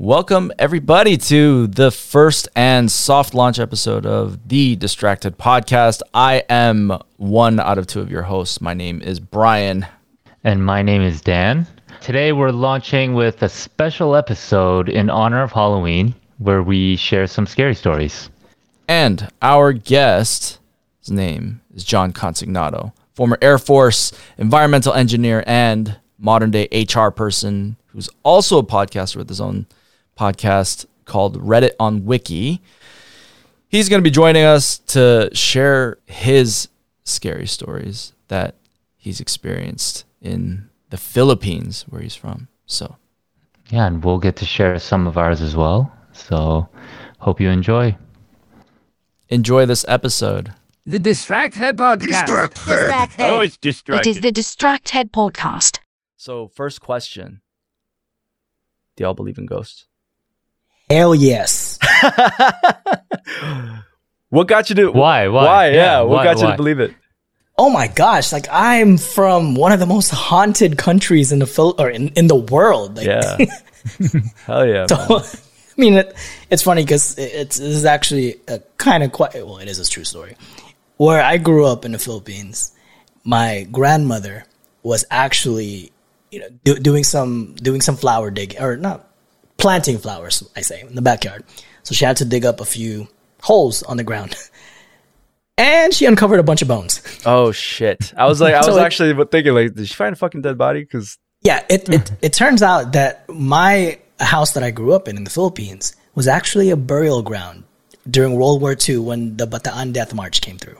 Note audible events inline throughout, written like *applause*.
Welcome, everybody, to the first and soft launch episode of the Distracted Podcast. I am one out of two of your hosts. My name is Brian. And my name is Dan. Today we're launching with a special episode in honor of Halloween where we share some scary stories. And our guest's name is John Consignato, former Air Force environmental engineer and modern day HR person who's also a podcaster with his own podcast called Reddit on Wiki. He's going to be joining us to share his scary stories that he's experienced in the Philippines, where he's from. So, yeah, and we'll get to share some of ours as well. So, hope you enjoy. Enjoy this episode. The Distract Head Podcast. Distract Head. Oh, it's It distracted. is the Distract Head podcast. So, first question Do y'all believe in ghosts? Hell yes. *laughs* what got you to Why? Why? Why? Yeah. Yeah, what why- got you why? to believe it? Oh my gosh! Like I'm from one of the most haunted countries in the Phil- or in, in the world. Like, Yeah. *laughs* Hell yeah. man. so, *laughs* I mean, it, it's funny because it's this is actually a kind of quite well, it is a true story. Where I grew up in the Philippines, my grandmother was actually, you know, do, doing some doing some flower digging or not planting flowers. I say in the backyard. So she had to dig up a few holes on the ground, *laughs* and she uncovered a bunch of bones. Oh shit! I was like, I *laughs* So was it- actually thinking, like, did she find a fucking dead body? Because Yeah, it, it *sighs* it turns out that my house that I grew up in in the Philippines was actually a burial ground during World War II when the Bataan Death March came through.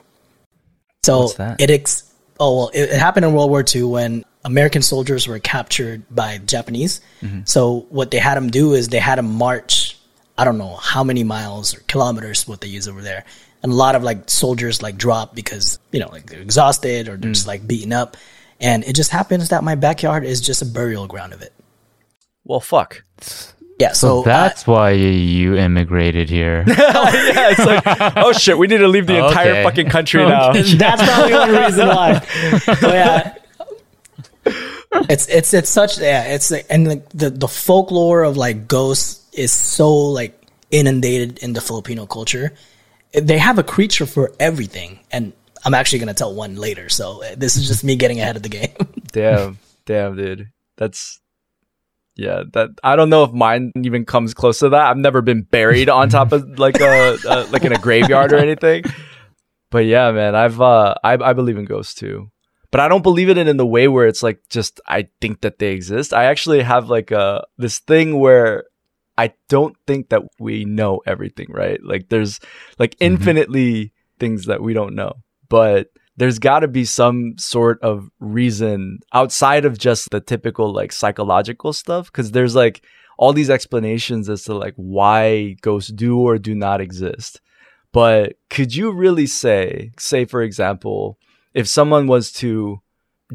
So it ex- oh well, it, it happened in World War II when American soldiers were captured by Japanese. Mm-hmm. So what they had them do is they had them march. I don't know how many miles or kilometers what they use over there, and a lot of like soldiers like drop because you know like they're exhausted or they're Mm. just like beaten up. And it just happens that my backyard is just a burial ground of it. well, fuck. Yeah, So, so, uh, that's why you immigrated here. *laughs* yeah, it's like, oh shit, we need to leave the entire fucking country now. *laughs* that's probably one reason why. *laughs* But yeah, it's it's it's such yeah it's and like the the folklore of like ghosts is so like inundated in the Filipino culture. They have a creature for everything, and I'm actually gonna tell one later. So this is just me getting ahead of the game. *laughs* damn, damn, dude. That's yeah. That I don't know if mine even comes close to that. I've never been buried on top of like a, uh like in a graveyard or anything. But yeah, man, I've uh, I I believe in ghosts too. But I don't believe in it in the way where it's like just I think that they exist. I actually have like a this thing where I don't think that we know everything, right? Like there's like mm-hmm. infinitely things that we don't know. But there's got to be some sort of reason outside of just the typical like psychological stuff because there's like all these explanations as to like why ghosts do or do not exist but could you really say say for example if someone was to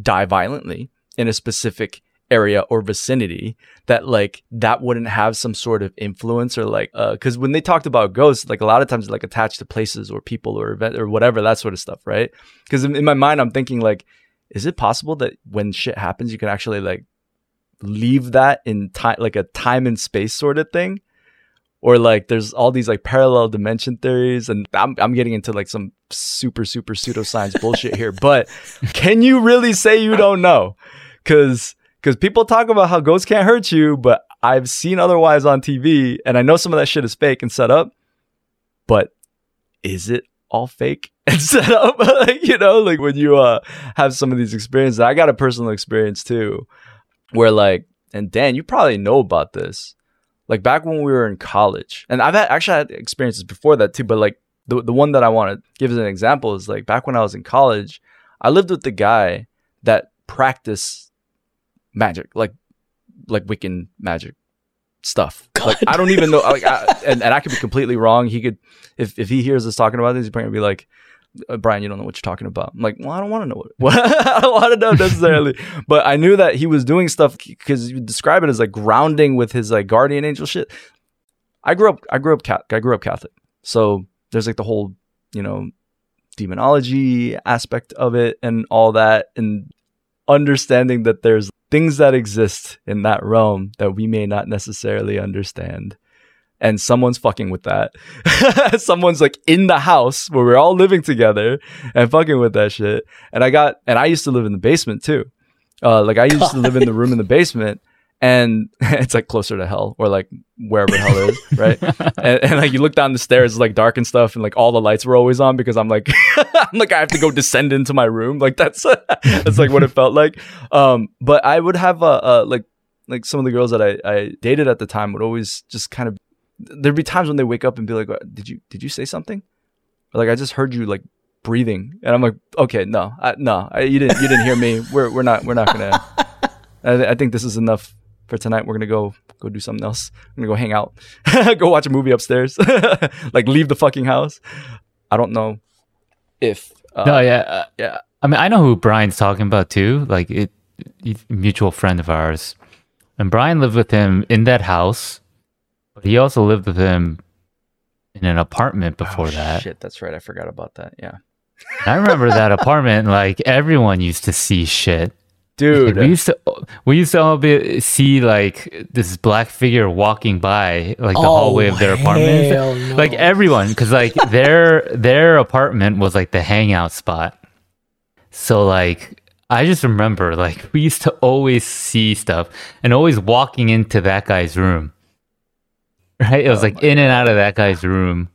die violently in a specific area or vicinity that like that wouldn't have some sort of influence or like uh because when they talked about ghosts like a lot of times like attached to places or people or event or whatever that sort of stuff right? Because in, in my mind i'm thinking like is it possible that when shit happens you can actually like leave that in time like a time and space sort of thing or like there's all these like parallel dimension theories and I'm, I'm getting into like some super super pseudoscience *laughs* bullshit here but can you really say you don't know? Because because people talk about how ghosts can't hurt you but i've seen otherwise on tv and i know some of that shit is fake and set up but is it all fake *laughs* and set up? *laughs* Like you know like when you uh have some of these experiences i got a personal experience too where like and dan you probably know about this like back when we were in college and i've had actually had experiences before that too but like the, the one that i want to give as an example is like back when i was in college i lived with the guy that practiced magic like like wiccan magic stuff. Like i don't even know like I, and, and i could be completely wrong. He could if if he hears us talking about this he's probably gonna be like uh, Brian, you don't know what you're talking about. I'm like, well, I don't want to know *laughs* what, I don't want to know necessarily, *laughs* but I knew that he was doing stuff because you describe it as like grounding with his like guardian angel shit. I grew up, I grew up, I grew up Catholic, so there's like the whole, you know, demonology aspect of it and all that, and understanding that there's things that exist in that realm that we may not necessarily understand. And someone's fucking with that. *laughs* someone's like in the house where we're all living together and fucking with that shit. And I got, and I used to live in the basement too. Uh, like I used to live in the room in the basement and *laughs* it's like closer to hell or like wherever hell is, right? *laughs* and, and like you look down the stairs, it's like dark and stuff, and like all the lights were always on because I'm like, I'm like I have to go descend into my room, like that's that's like what it felt like. Um, but I would have uh, uh like like some of the girls that I I dated at the time would always just kind of there'd be times when they wake up and be like, did you did you say something? Or like I just heard you like breathing, and I'm like, okay, no, I, no, I, you didn't you didn't hear me. *laughs* We're we're not we're not gonna. I, I think this is enough for tonight. We're gonna go go do something else. I'm gonna go hang out, *laughs* go watch a movie upstairs, *laughs* like leave the fucking house. I don't know if uh, no, yeah, uh, yeah. I mean, I know who Brian's talking about too. Like it, a mutual friend of ours, and Brian lived with him in that house, but he also lived with him in an apartment oh, before Oh, that. Shit, that's right. I forgot about that. Yeah, And I remember that apartment. Like everyone used to see shit. dude. Like, we used to we used to all be, see like this black figure walking by like the Oh, hallway of their oh, apartment. no. Like everyone, because like *laughs* their their apartment was like the hangout spot. So like I just remember like we used to always see stuff and always walking into that guy's room. Right? It was like in and out of that guy's room.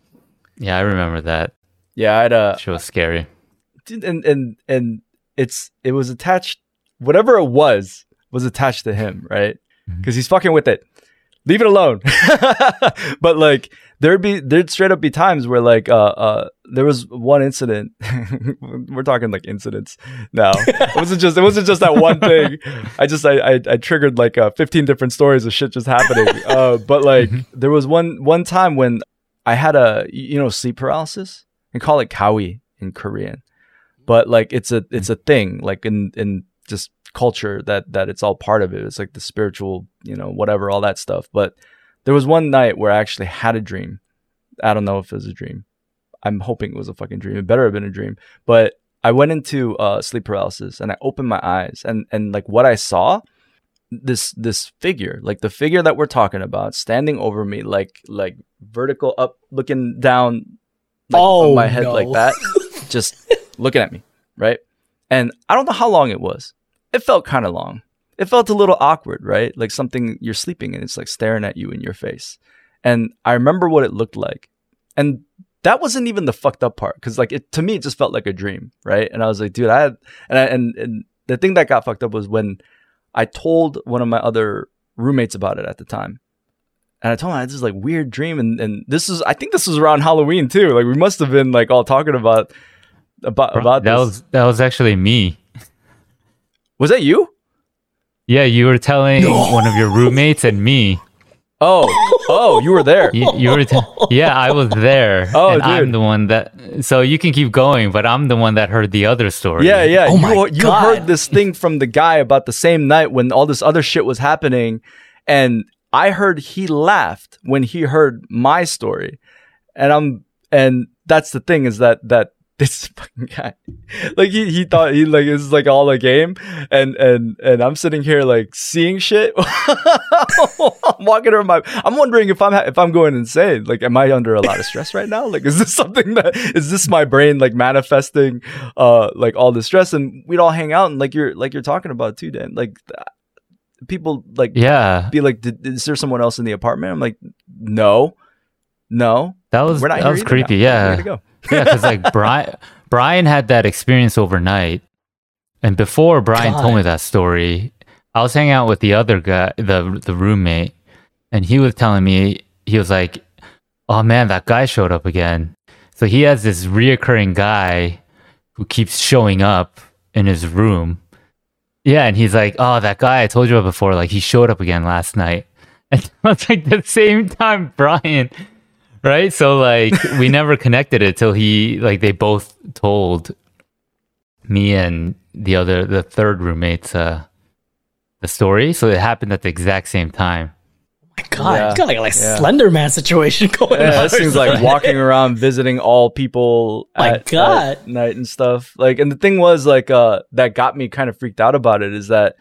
Yeah, I remember that. yeah, I'd uh, She was scary. and and and it's it was attached. Whatever it was was attached to him, right? Mm-hmm. Because he's fucking with it. Leave it alone. *laughs* but like there'd be there'd straight up be times where like uh uh there was one incident. *laughs* We're talking like incidents now. It wasn't just it wasn't just that one thing. I just I I, I triggered like uh, 15 different stories of shit just happening. Uh, but like there was one one time when I had a you know sleep paralysis. and call it kawi in Korean, but like it's a it's a thing like in in just culture that that it's all part of it. It's like the spiritual, you know, whatever, all that stuff. But there was one night where I actually had a dream. I don't know if it was a dream. I'm hoping it was a fucking dream. It better have been a dream. But I went into uh, sleep paralysis and I opened my eyes and and like what I saw this this figure like the figure that we're talking about standing over me like like vertical up looking down like, on Oh, my head no. like that just *laughs* looking at me right and i don't know how long it was it felt kind of long it felt a little awkward right like something you're sleeping and it's like staring at you in your face and i remember what it looked like and that wasn't even the fucked up part because like it to me it just felt like a dream right and i was like dude i had and I, and, and the thing that got fucked up was when I told one of my other roommates about it at the time. And I told him I had this like weird dream and, and this is I think this was around Halloween too. Like we must have been like all talking about about about that this. was that was actually me. was that you? Yeah, you were telling one of your roommates and me. Oh, oh, you were there. You, you were, t- yeah, I was there. *laughs* Oh, and I'm the one that. So you can keep going, but I'm the one that heard the other story. Yeah, yeah. Oh you my you God. heard this thing from the guy about the same night when all this other shit was happening, and I heard he laughed when he heard my story, and I'm and that's the thing is that that this *laughs* fucking guy, like he he thought he like it's like all a game, and and and I'm sitting here like seeing shit. *laughs* I'm walking around my. I'm wondering if I'm ha- if I'm going insane. Like, am I under a lot of stress right now? Like, is this *laughs* something that is this my brain like manifesting, uh, like all the stress? And we'd all hang out and like you're like you're talking about too, Dan. Like, people like Yeah, be like, is there someone else in the apartment? I'm like, no, no, that was that was creepy. now. Yeah, Way to go. Yeah, because like *laughs* Brian, Brian had that experience overnight, and before Brian told me that story, I was hanging out with the other guy, the the roommate, and he was telling me he was like, "Oh man, that guy showed up again." So he has this reoccurring guy who keeps showing up in his room. Yeah, and he's like, "Oh, that guy I told you about before, like he showed up again last night." *laughs* And it's like the same time, Brian right so like we never connected it till he like they both told me and the other the third roommates uh the story so it happened at the exact same time Oh my God, Yeah. you got like a like Yeah. Slender Man situation *laughs* going Yeah, on. that seems like *laughs* walking around visiting all people My at, God. at night and stuff. Like, and the thing was like, uh, that got me kind of freaked out about it is that,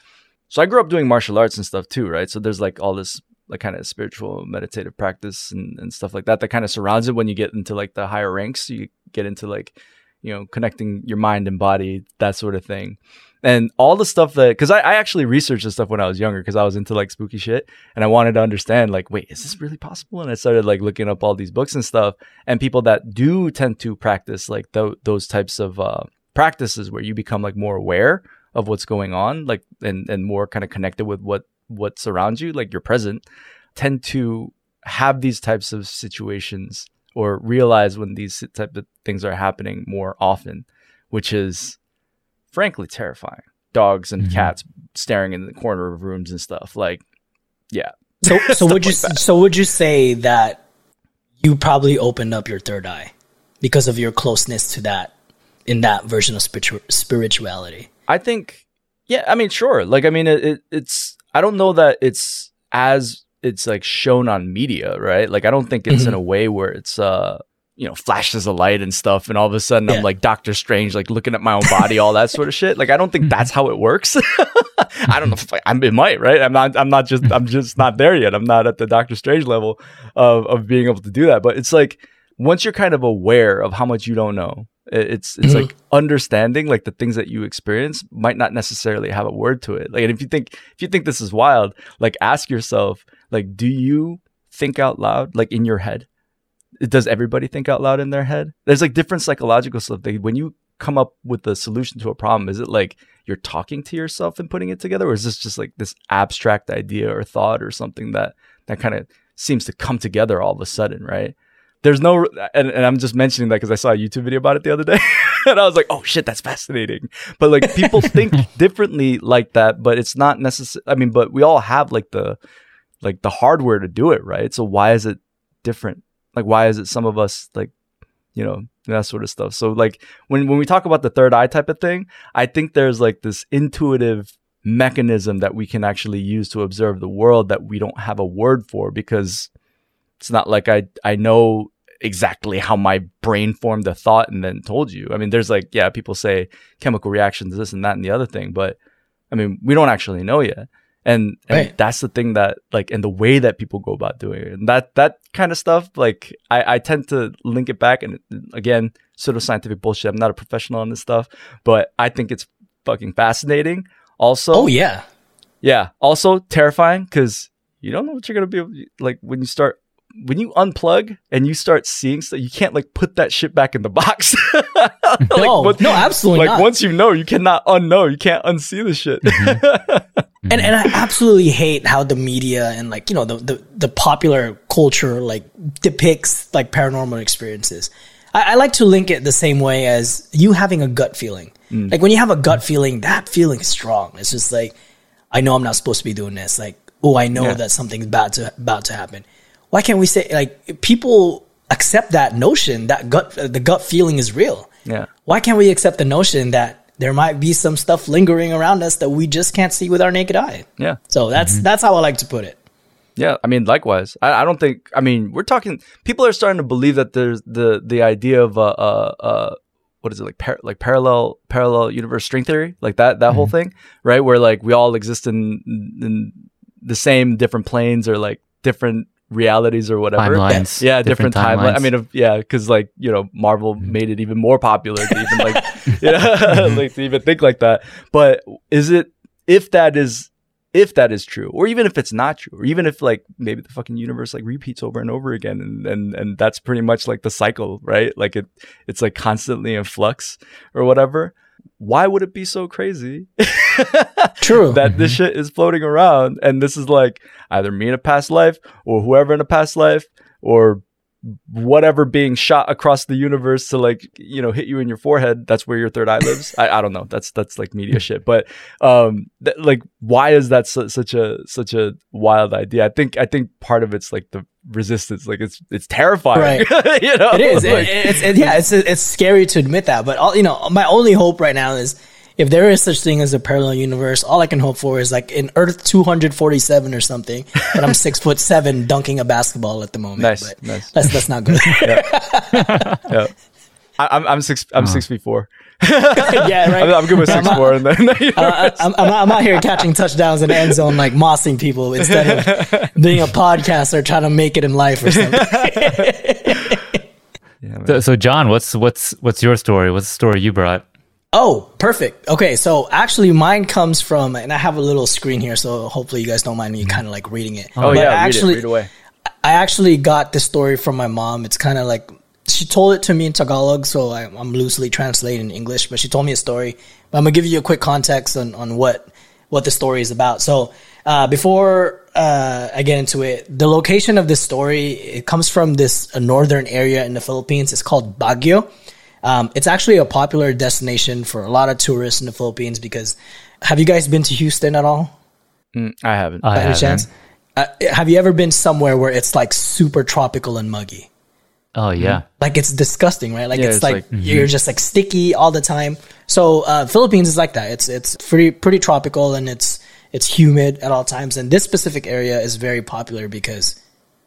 so I grew up doing martial arts and stuff too, right? So there's like all this like kind of spiritual meditative practice and, and stuff like that that kind of surrounds it when you get into like the higher ranks. You get into like, you know, connecting your mind and body, that sort of thing. And all the stuff that, because I, I actually researched this stuff when I was younger because I was into like spooky shit and I wanted to understand, like, wait, is this really possible? And I started like looking up all these books and stuff. And people that do tend to practice like tho- those types of uh, practices where you become like more aware of what's going on, like, and, and more kind of connected with what what's around you, like your present, tend to have these types of situations or realize when these type of things are happening more often, which is frankly terrifying. Dogs and Mhm. cats staring in the corner of rooms and stuff. Like, yeah, So, *laughs* so would you like so would you say that you probably opened up your third eye because of your closeness to that in that version of spiritu- spirituality? I think, yeah, I mean, sure. Like, I mean, it, it's, I don't know that it's as it's like shown on media, right? Like, I don't think it's in a way where it's, uh, you know, flashes of light and stuff, and all of a sudden Yeah. I'm like Doctor Strange, like looking at my own body, all that sort of shit. Like, I don't think that's how it works. *laughs* I don't know if I, I'm, it might, right? I'm not, I'm not just, I'm just not there yet. I'm not at the Doctor Strange level of, of being able to do that. But it's like, once you're kind of aware of how much you don't know, it- it's, it's Mhm. like understanding like the things that you experience might not necessarily have a word to it. Like, and if you think, if you think this is wild, like ask yourself, like, do you think out loud, like in your head? Does everybody think out loud in their head? There's like different psychological stuff. They, when you come up with a solution to a problem, is it like you're talking to yourself and putting it together, or is this just like this abstract idea or thought or something that that kind of seems to come together all of a sudden, right? There's no, and, and I'm just mentioning that because I saw a YouTube video about it the other day, *laughs* and I was like, oh shit, that's fascinating. But like people *laughs* think differently like that, but it's not necessary. I mean, but we all have like the like the hardware to do it, right? So why is it different? Like why is it some of us like you know that sort of stuff? So like when when we talk about the third eye type of thing, I think there's like this intuitive mechanism that we can actually use to observe the world that we don't have a word for because it's not like I I know exactly how my brain formed a thought and then told you. I mean, there's like yeah, people say chemical reactions, this and that and the other thing, but I mean, we don't actually know yet. And, and Right. that's the thing that like and the way that people go about doing it. And that that kind of stuff, like I, I tend to link it back and again, sort of scientific bullshit. I'm not a professional on this stuff, but I think it's fucking fascinating. Also, Oh yeah, yeah. Also terrifying because you don't know what you're gonna be like when you start when you unplug and you start seeing stuff. You can't like put that shit back in the box. *laughs* Like, no, what- no, absolutely like not. once you know, you cannot unknow. You can't unsee the shit. Mm-hmm. *laughs* Mm-hmm. and and I absolutely hate how the media and like you know the, the the popular culture like depicts like paranormal experiences. I, I like to link it the same way as you having a gut feeling. Mm. Like when you have a gut mm. feeling, that feeling is strong. It's just like I know I'm not supposed to be doing this. Like oh, I know Yeah. that something's bad to about to happen. Why can't we say like people accept that notion that gut the gut feeling is real? yeah. why can't we accept the notion that there might be some stuff lingering around us that we just can't see with our naked eye? Yeah. So that's Mm-hmm. that's how I like to put it. Yeah, I mean, likewise. I, I don't think. I mean, we're talking. People are starting to believe that there's the the idea of uh uh, uh what is it like par- like parallel parallel universe string theory like that that whole thing right where like we all exist in in the same different planes or like different realities or whatever. Timelines. Yeah, different, timelines. I mean, if, yeah, because like you know, Marvel mm-hmm. made it even more popular to even like, *laughs* *laughs* yeah, mm-hmm. like to even think like that. But is it if that is if that is true, or even if it's not true, or even if like maybe the fucking universe like repeats over and over again, and and and that's pretty much like the cycle, right? Like it it's like constantly in flux or whatever. Why would it be so crazy? *laughs* True. that this mm-hmm. shit is floating around and this is like either me in a past life or whoever in a past life or whatever being shot across the universe to like you know hit you in your forehead that's where your third eye lives. I, I don't know. That's that's like media *laughs* shit. But um th- like why is that su- such a such a wild idea? I think i think part of it's like the resistance. Like it's it's terrifying. Right. *laughs* you know? It is. It- it's, it- yeah, it's it's scary to admit that, but all, you know, my only hope right now is if there is such thing as a parallel universe, all I can hope for is like in Earth 247 or something, but I'm six *laughs* foot seven dunking a basketball at the moment. Nice, but nice. Let's let's not good. *laughs* there. *laughs* Yeah. I, I'm I'm six I'm six feet four. yeah, right. I'm, I'm good with six four, and then Uh, I'm, I'm, I'm out here catching touchdowns in the end zone, like mossing people instead of being a podcaster trying to make it in life or something. Yeah. So, so John, what's what's what's your story? What's the story you brought? Oh, perfect. Okay, so actually, mine comes from, and I have a little screen here, so hopefully you guys don't mind me kind of like reading it. oh But yeah, actually, read it, read away. I actually got this story from my mom. It's kind of like she told it to me in Tagalog, so I, I'm loosely translating in English. But she told me a story. But I'm gonna give you a quick context on, on what what the story is about. So uh, before uh, I get into it, the location of this story it comes from this uh, northern area in the Philippines. It's called Baguio. Um, it's actually a popular destination for a lot of tourists in the Philippines because. Have you guys been to Houston at all? Mm, I haven't. I by any haven't. chance? Uh, have you ever been somewhere where it's like super tropical and muggy? Oh yeah. Like it's disgusting, right? Like Yeah, it's, it's like, like- you're just like sticky all the time. So uh, Philippines is like that. It's it's pretty pretty tropical and it's it's humid at all times. And this specific area is very popular because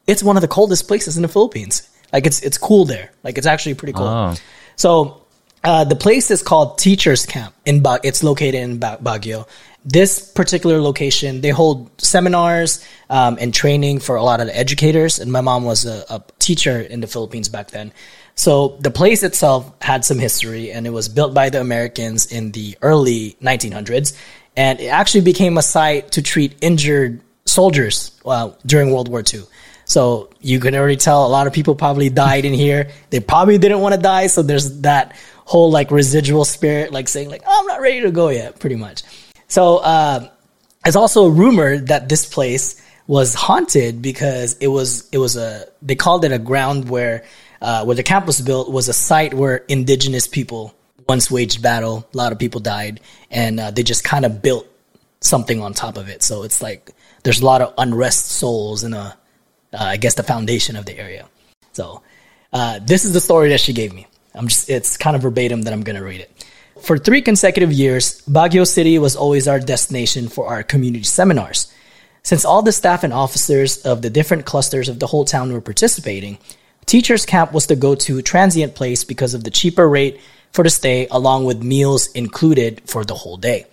it's one of the coldest places in the Philippines. Like it's it's cool there. Like it's actually pretty cool. Oh. So uh, the place is called Teachers Camp in it's located in ba- Baguio. This particular location, they hold seminars um, and training for a lot of the educators. And my mom was a, a teacher in the Philippines back then. So the place itself had some history, and it was built by the Americans in the early 1900s. And it actually became a site to treat injured soldiers uh, during World War II. So you can already tell a lot of people probably died in here. They probably didn't want to die. So there's that whole like residual spirit, like saying like, oh, I'm not ready to go yet, pretty much. So uh, it's also rumored that this place was haunted because it was it was a they called it a ground where uh, where the camp was built was a site where indigenous people once waged battle. A lot of people died, and uh, they just kind of built something on top of it. So it's like there's a lot of unrest souls in a uh, I guess the foundation of the area. So uh, this is the story that she gave me. I'm just it's kind of verbatim that I'm gonna read it. For three consecutive years, Baguio City was always our destination for our community seminars. Since all the staff and officers of the different clusters of the whole town were participating, Teachers Camp was the go to transient place because of the cheaper rate for the stay, along with meals included for the whole day.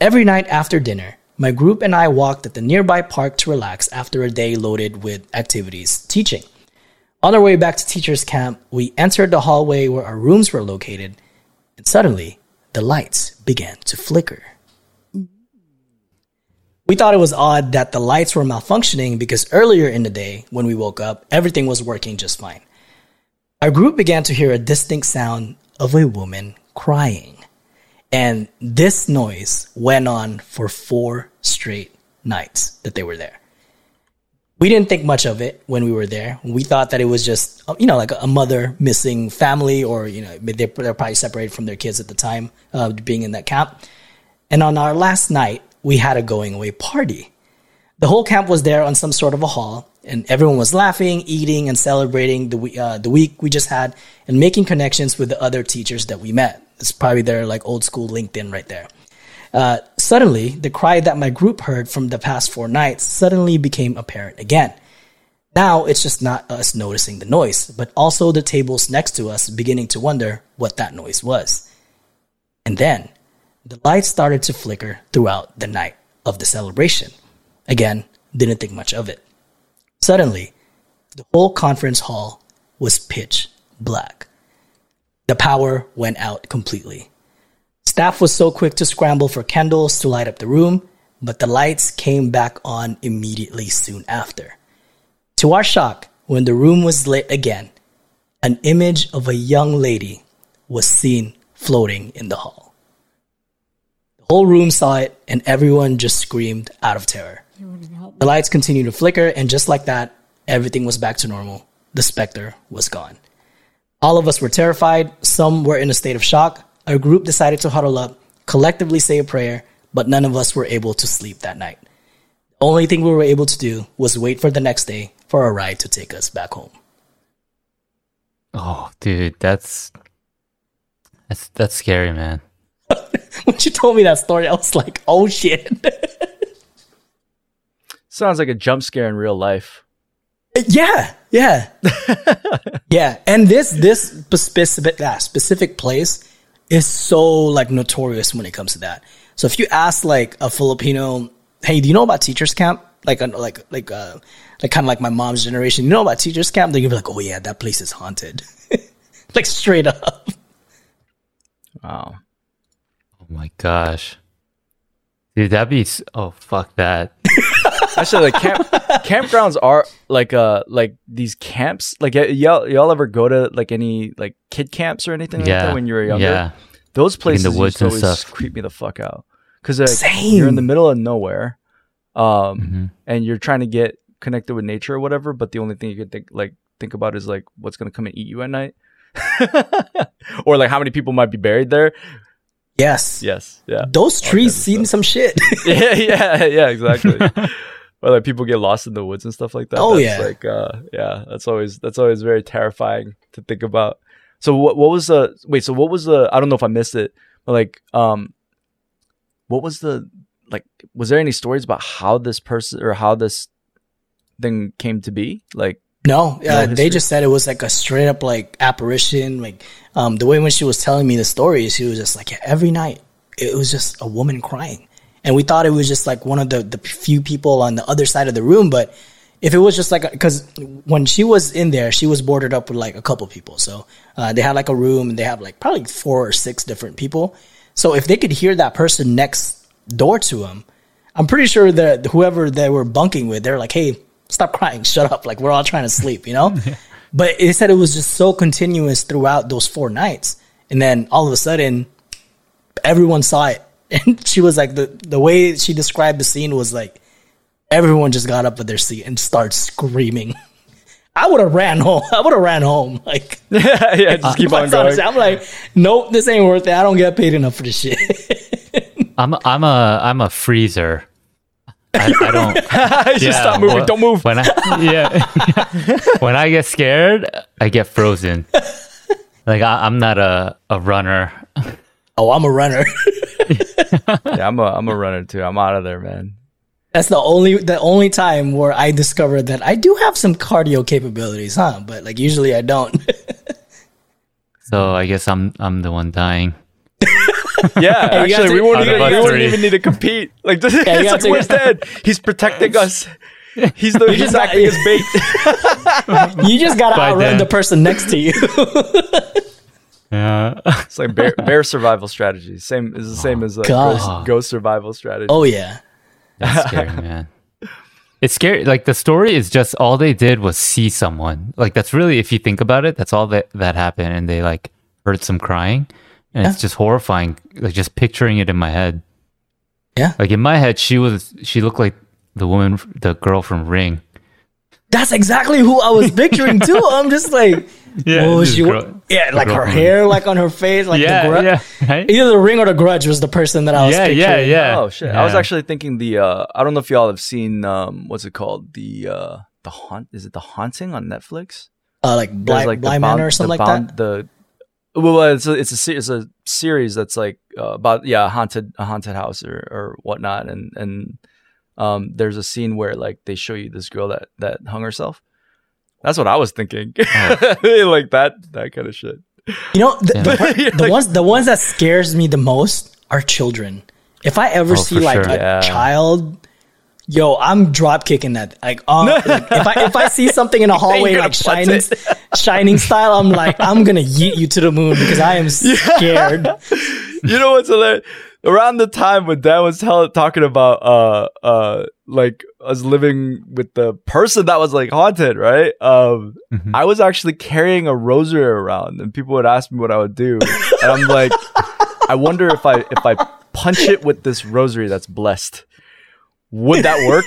Every night after dinner, my group and I walked at the nearby park to relax after a day loaded with activities teaching. On our way back to teachers' camp, we entered the hallway where our rooms were located, and suddenly the lights began to flicker. We thought it was odd that the lights were malfunctioning because earlier in the day, when we woke up, everything was working just fine. Our group began to hear a distinct sound of a woman crying. And this noise went on for four straight nights that they were there. We didn't think much of it when we were there. We thought that it was just, you know, like a mother missing family, or, you know, they're, probably separated from their kids at the time of being in that camp. And on our last night, we had a going away party. The whole camp was there on some sort of a hall, and everyone was laughing, eating, and celebrating the uh, the week we just had, and making connections with the other teachers that we met. It's probably their like old school LinkedIn right there. Uh, suddenly, the cry that my group heard from the past four nights suddenly became apparent again. Now it's just not us noticing the noise, but also the tables next to us beginning to wonder what that noise was. And then the lights started to flicker throughout the night of the celebration. Again, didn't think much of it. Suddenly, the whole conference hall was pitch black. The power went out completely. Staff was so quick to scramble for candles to light up the room, but the lights came back on immediately soon after. To our shock, when the room was lit again, an image of a young lady was seen floating in the hall. The whole room saw it, and everyone just screamed out of terror. The lights continued to flicker, and just like that, everything was back to normal. The specter was gone. All of us were terrified. Some were in a state of shock. Our group decided to huddle up, collectively say a prayer, but none of us were able to sleep that night. The only thing we were able to do was wait for the next day for a ride to take us back home. Oh, dude, that's that's that's scary, man. *laughs* when you told me that story, I was like, oh shit. *laughs* Sounds like a jump scare in real life. yeah, yeah, *laughs* yeah. And this this specific that specific place is so like notorious when it comes to that. So if you ask like a Filipino, hey, do you know about teachers camp? Like like like uh like kind of like my mom's generation, you know about teachers camp? They're gonna be like, oh yeah, that place is haunted, *laughs* like straight up. Wow. Oh my gosh. Dude, that'd be s- oh fuck that. *laughs* Actually, like camp campgrounds are like uh like these camps. Like y- y'all y'all ever go to like any like kid camps or anything like Yeah. that when you were younger? Yeah. Those in places the used woods to and always stuff. creep me the fuck out because like, Same. you're in the middle of nowhere, um, Mhm. and you're trying to get connected with nature or whatever. But the only thing you can think like think about is like what's gonna come and eat you at night, *laughs* or like how many people might be buried there. Yes, Yes, yeah, those trees seen some shit. *laughs* yeah, yeah, yeah, exactly. *laughs* or like people get lost in the woods and stuff like that. Oh, That's yeah. like uh, yeah, that's always that's always very terrifying to think about. So what what was the wait? So what was the? I don't know if I missed it, but like um, what was the like? Was there any stories about how this person or how this thing came to be? Like No, uh, they just said it was like a straight up like apparition. Like um, the way when she was telling me the story, she was just like every night it was just a woman crying, and we thought it was just like one of the the few people on the other side of the room. But if it was just like because when she was in there, she was boarded up with like a couple people, so uh, they had like a room and they have like probably four or six different people. So if they could hear that person next door to them, I'm pretty sure that whoever they were bunking with, they're like, "Hey, stop crying, shut up! Like we're all trying to sleep," you know. *laughs* but it said it was just so continuous throughout those four nights, and then all of a sudden, everyone saw it, *laughs* and she was like, the the way she described the scene was like, everyone just got up at their seat and started screaming. *laughs* I would have ran home. I would have ran home. Like yeah, yeah, just keep on going. I'm like, nope, this ain't worth it. I don't get paid enough for this shit. I'm I'm a I'm a freezer. I, I don't *laughs* just yeah, stop moving. well, don't move. When I yeah, *laughs* when I get scared, I get frozen. Like I, I'm not a, a runner. oh, I'm a runner. *laughs* yeah, I'm a I'm a runner too. I'm out of there, man. That's the only the only time where I discovered that I do have some cardio capabilities, huh? But like usually I don't. So I guess I'm I'm the one dying. *laughs* Yeah, you gotta actually, we take- won't, even, we won't even need to compete. Like, *laughs* this, you it's gotta like take- where's Dad? He's protecting us. He's the *laughs* he's just got- acting as bait. you just gotta By outrun then. the person next to you. Yeah. It's like bear, bear survival strategy. Same is the same oh, as like ghost, ghost survival strategy. oh yeah. That's scary, man. It's scary. Like the story is just all they did was see someone. Like that's really, if you think about it, that's all that that happened, and they like heard some crying, and it's just horrifying. Like just picturing it in my head. Yeah. Like in my head, she was she looked like the woman, the girl from Ring. That's exactly who I was picturing too. *laughs* I'm just like, Yeah, what was she? girl- yeah, like her hair, like on her face, like yeah, the grudge. yeah, right? Either the ring or the grudge was the person that I was yeah, picturing. yeah, yeah. Oh shit! I was actually thinking the. uh I don't know if y'all have seen um what's it called the uh the haunt is it the haunting on Netflix? Uh, like There's, blind, like the blind bound- manor or something the like bound- that. The well, it's a it's a it's a series that's like uh, about yeah a haunted a haunted house or or whatnot, and and um there's a scene where like they show you this girl that that hung herself. That's what I was thinking, Oh. *laughs* like that that kind of shit. You know, the, Yeah. the, part- *laughs* the like- ones the ones that scares me the most are children. If I ever Oh, see like sure. a Yeah. child, yo, I'm drop kicking that. Like, uh, *laughs* like if I if I see something in a hallway like shining it. Shining style, I'm like, I'm gonna yeet you to the moon because I am *laughs* scared. you know what's hilarious? Around the time when Dan was tell- talking about uh uh like us living with the person that was like haunted, right? Um Mhm. I was actually carrying a rosary around and people would ask me what I would do. And I'm like I wonder if I if I punch it with this rosary that's blessed. Would that work?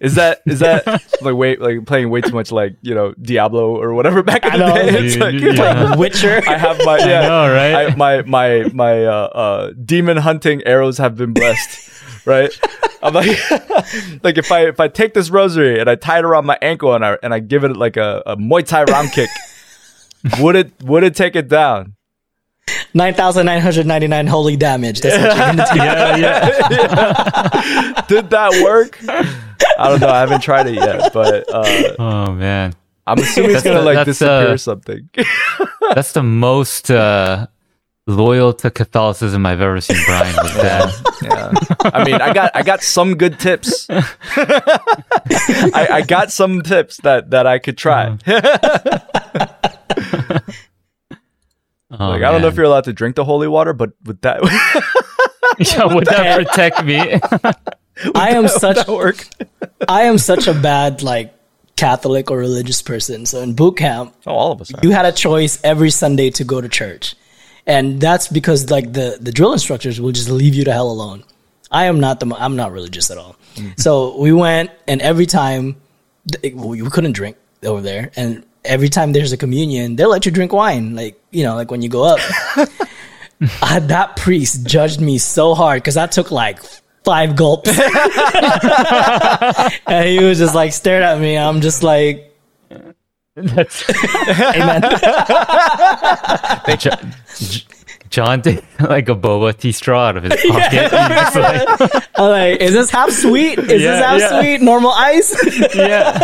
Is that is that *laughs* like wait like playing way too much like, you know, Diablo or whatever back in I the know. day? *laughs* It's Yeah, like, yeah. Playing Witcher. I have my yeah, know, right? I, my my my uh, uh, demon hunting arrows have been blessed, *laughs* right? I'm like, like if I if I take this rosary and I tie it around my ankle and I and I give it like a, a Muay Thai round kick, would it would it take it down? nine thousand nine hundred ninety nine holy damage. That's what you're gonna do. yeah, yeah. Did that work? I don't know. I haven't tried it yet, but uh, Oh man, I'm assuming it's That's gonna the- like disappear uh, or something. *laughs* that's the most uh, loyal to Catholicism I've ever seen Brian with that. yeah. I mean, I got I got some good tips. I, I got some tips that that I could try. *laughs* Oh, like I don't know if you're allowed to drink the holy water, but with that *laughs* yeah, would that protect me? *laughs* I am such work. *laughs* I am such a bad like Catholic or religious person. So in boot camp, Oh, all of us. Are. you had a choice every Sunday to go to church. And that's because like the, the drill instructors will just leave you to hell alone. I am not the I'm not religious at all. So we went and every time we couldn't drink over there and every time there's a communion, they'll let you drink wine like, you know, like when you go up. *laughs* uh, that priest judged me so hard cuz I took like five gulps. *laughs* and he was just like staring at me. I'm just like That's amen. *laughs* John did like a boba tea straw out of his pocket. Just *laughs* like, I'm like, is this half sweet? Is this Yeah, half yeah. sweet? Normal ice? yeah.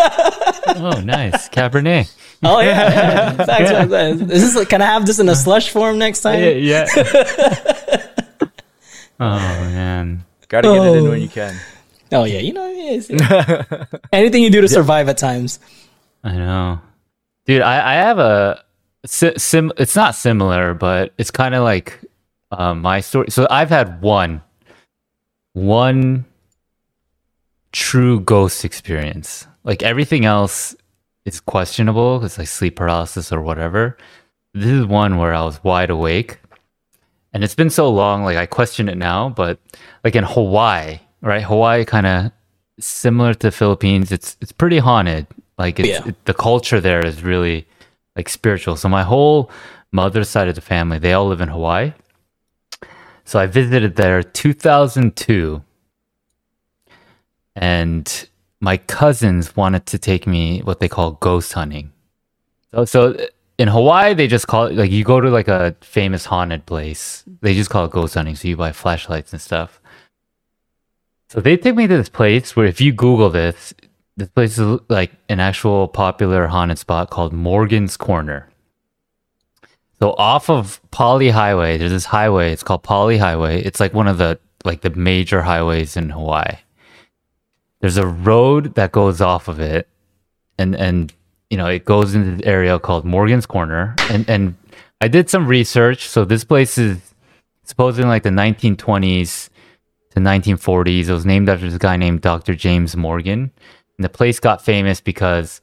Oh, nice Cabernet. oh yeah. yeah. Facts, facts. Is this like, can I have this in a slush form next time? Yeah. yeah. oh man. Gotta get it in Oh. when you can. Oh yeah, you know, it's, *laughs* anything you do to survive at times. I know, dude. I, I have a sim. It's not similar, but it's kind of like uh, my story. So I've had one, one true ghost experience. Like everything else is questionable. It's like sleep paralysis or whatever. This is one where I was wide awake, and it's been so long. Like I question it now, but like in Hawaii, right? Hawaii kind of similar to Philippines. It's it's pretty haunted. Like it's, Yeah. it, the culture there is really like spiritual. So my whole mother's side of the family, they all live in Hawaii. So I visited there 2002, and my cousins wanted to take me what they call ghost hunting. So so in Hawaii, they just call it like you go to like a famous haunted place. They just call it ghost hunting. So you buy flashlights and stuff. So they take me to this place where if you Google this, this place is like an actual popular haunted spot called Morgan's Corner. So off of Pali Highway, there's this highway. It's called Pali Highway. It's like one of the like the major highways in Hawaii. There's a road that goes off of it, and and you know it goes into the area called Morgan's Corner. And and I did some research. So this place is supposedly like the 1920s to 1940s. It was named after this guy named Dr. James Morgan. And the place got famous because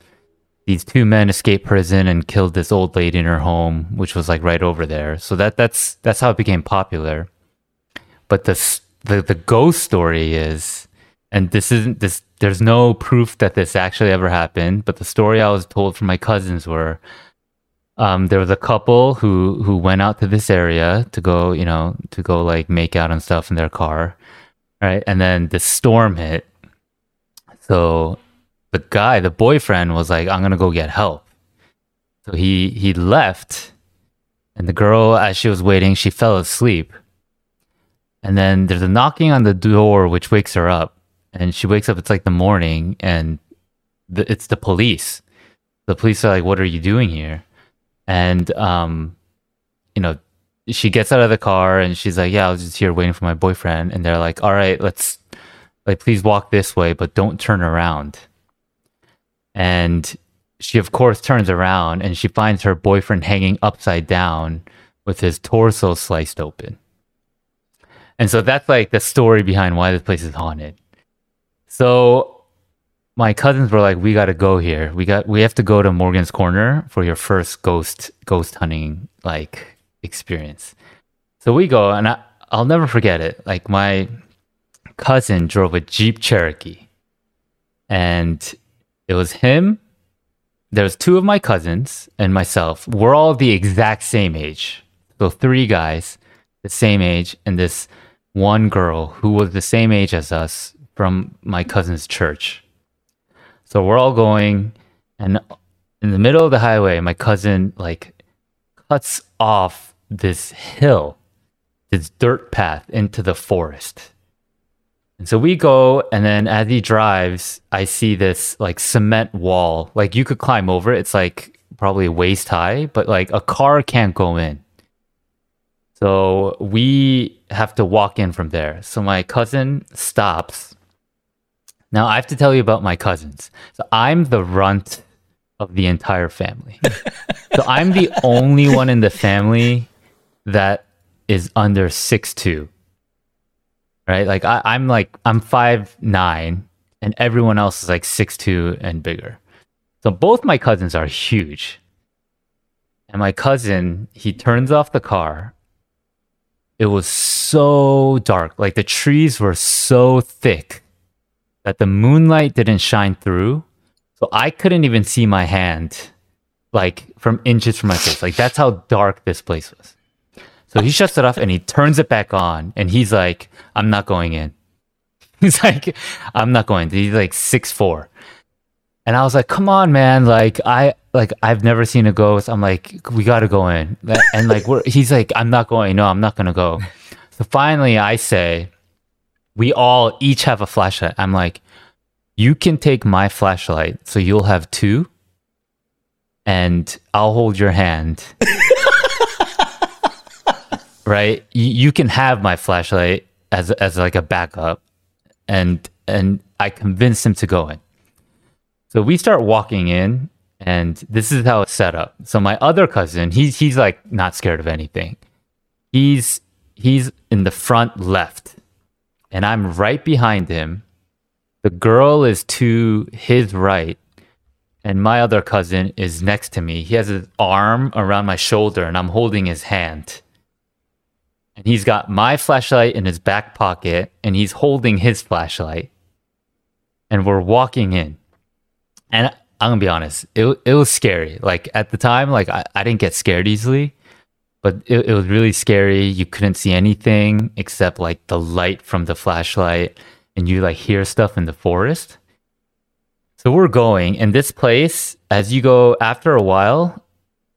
these two men escaped prison and killed this old lady in her home, which was like right over there. So that that's that's how it became popular. But the the the ghost story is, and this isn't this. There's no proof that this actually ever happened. But the story I was told from my cousins were, um, there was a couple who who went out to this area to go, you know, to go like make out and stuff in their car, right? And then the storm hit. So the guy, the boyfriend, was like, "I'm gonna go get help." So he he left, and the girl, as she was waiting, she fell asleep. And then there's a knocking on the door, which wakes her up, and she wakes up. It's like the morning, and the, it's the police. The police are like, "What are you doing here?" And um, you know, she gets out of the car and she's like, "Yeah, I was just here waiting for my boyfriend." And they're like, "All right, let's like please walk this way, but don't turn around." And she of course turns around and she finds her boyfriend hanging upside down with his torso sliced open. And so that's like the story behind why this place is haunted. So my cousins were like, "We got to go here. We got we have to go to Morgan's Corner for your first ghost ghost hunting like experience." So we go, and I, I'll never forget it. Like my cousin drove a Jeep Cherokee, and it was him. There was two of my cousins and myself. We're all the exact same age, so three guys, the same age, and this one girl who was the same age as us from my cousin's church. So we're all going, and in the middle of the highway, my cousin like cuts off this hill, this dirt path into the forest. And so we go, and then as he drives, I see this like cement wall. Like you could climb over it. It's like probably waist high, but like a car can't go in. So we have to walk in from there. So my cousin stops. Now I have to tell you about my cousins. So I'm the runt of the entire family. so I'm the only one in the family that is under six two. Right? Like I, I'm like I'm five nine and everyone else is like six two and bigger. So both my cousins are huge. And my cousin, he turns off the car. It was so dark. Like the trees were so thick that the moonlight didn't shine through. So I couldn't even see my hand like from inches from my face. Like that's how dark this place was. So he shuts it off and he turns it back on and he's like, I'm not going in. *laughs* He's like, I'm not going. He's like six four. And I was like, come on, man. Like I like I've never seen a ghost. I'm like, we gotta go in. And like we're he's like, I'm not going. No, I'm not gonna go. So finally I say, we all each have a flashlight. I'm like, you can take my flashlight, so you'll have two, and I'll hold your hand. *laughs* right? You, you can have my flashlight as as like a backup, and and I convinced him to go in. So we start walking in, and this is how it's set up. So my other cousin, he's he's like not scared of anything. He's he's in the front left, and I'm right behind him. The girl is to his right, and my other cousin is next to me. He has his arm around my shoulder, and I'm holding his hand. And he's got my flashlight in his back pocket, and he's holding his flashlight. And we're walking in. And I'm gonna be honest, it it was scary. Like at the time, like I, I didn't get scared easily, but it, it was really scary. You couldn't see anything except like the light from the flashlight, and you like hear stuff in the forest. So we're going, and this place, as you go after a while,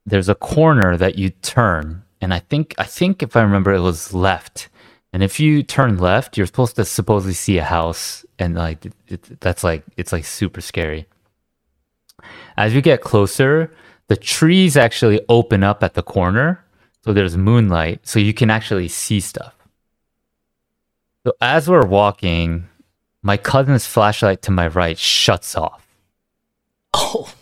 there's a corner that you turn, and I think I think if I remember, it was left. And if you turn left, you're supposed to supposedly see a house, and like it, it, that's like it's like super scary. As you get closer, the trees actually open up at the corner, so there's moonlight, so you can actually see stuff. So as we're walking, my cousin's flashlight to my right shuts off. Oh,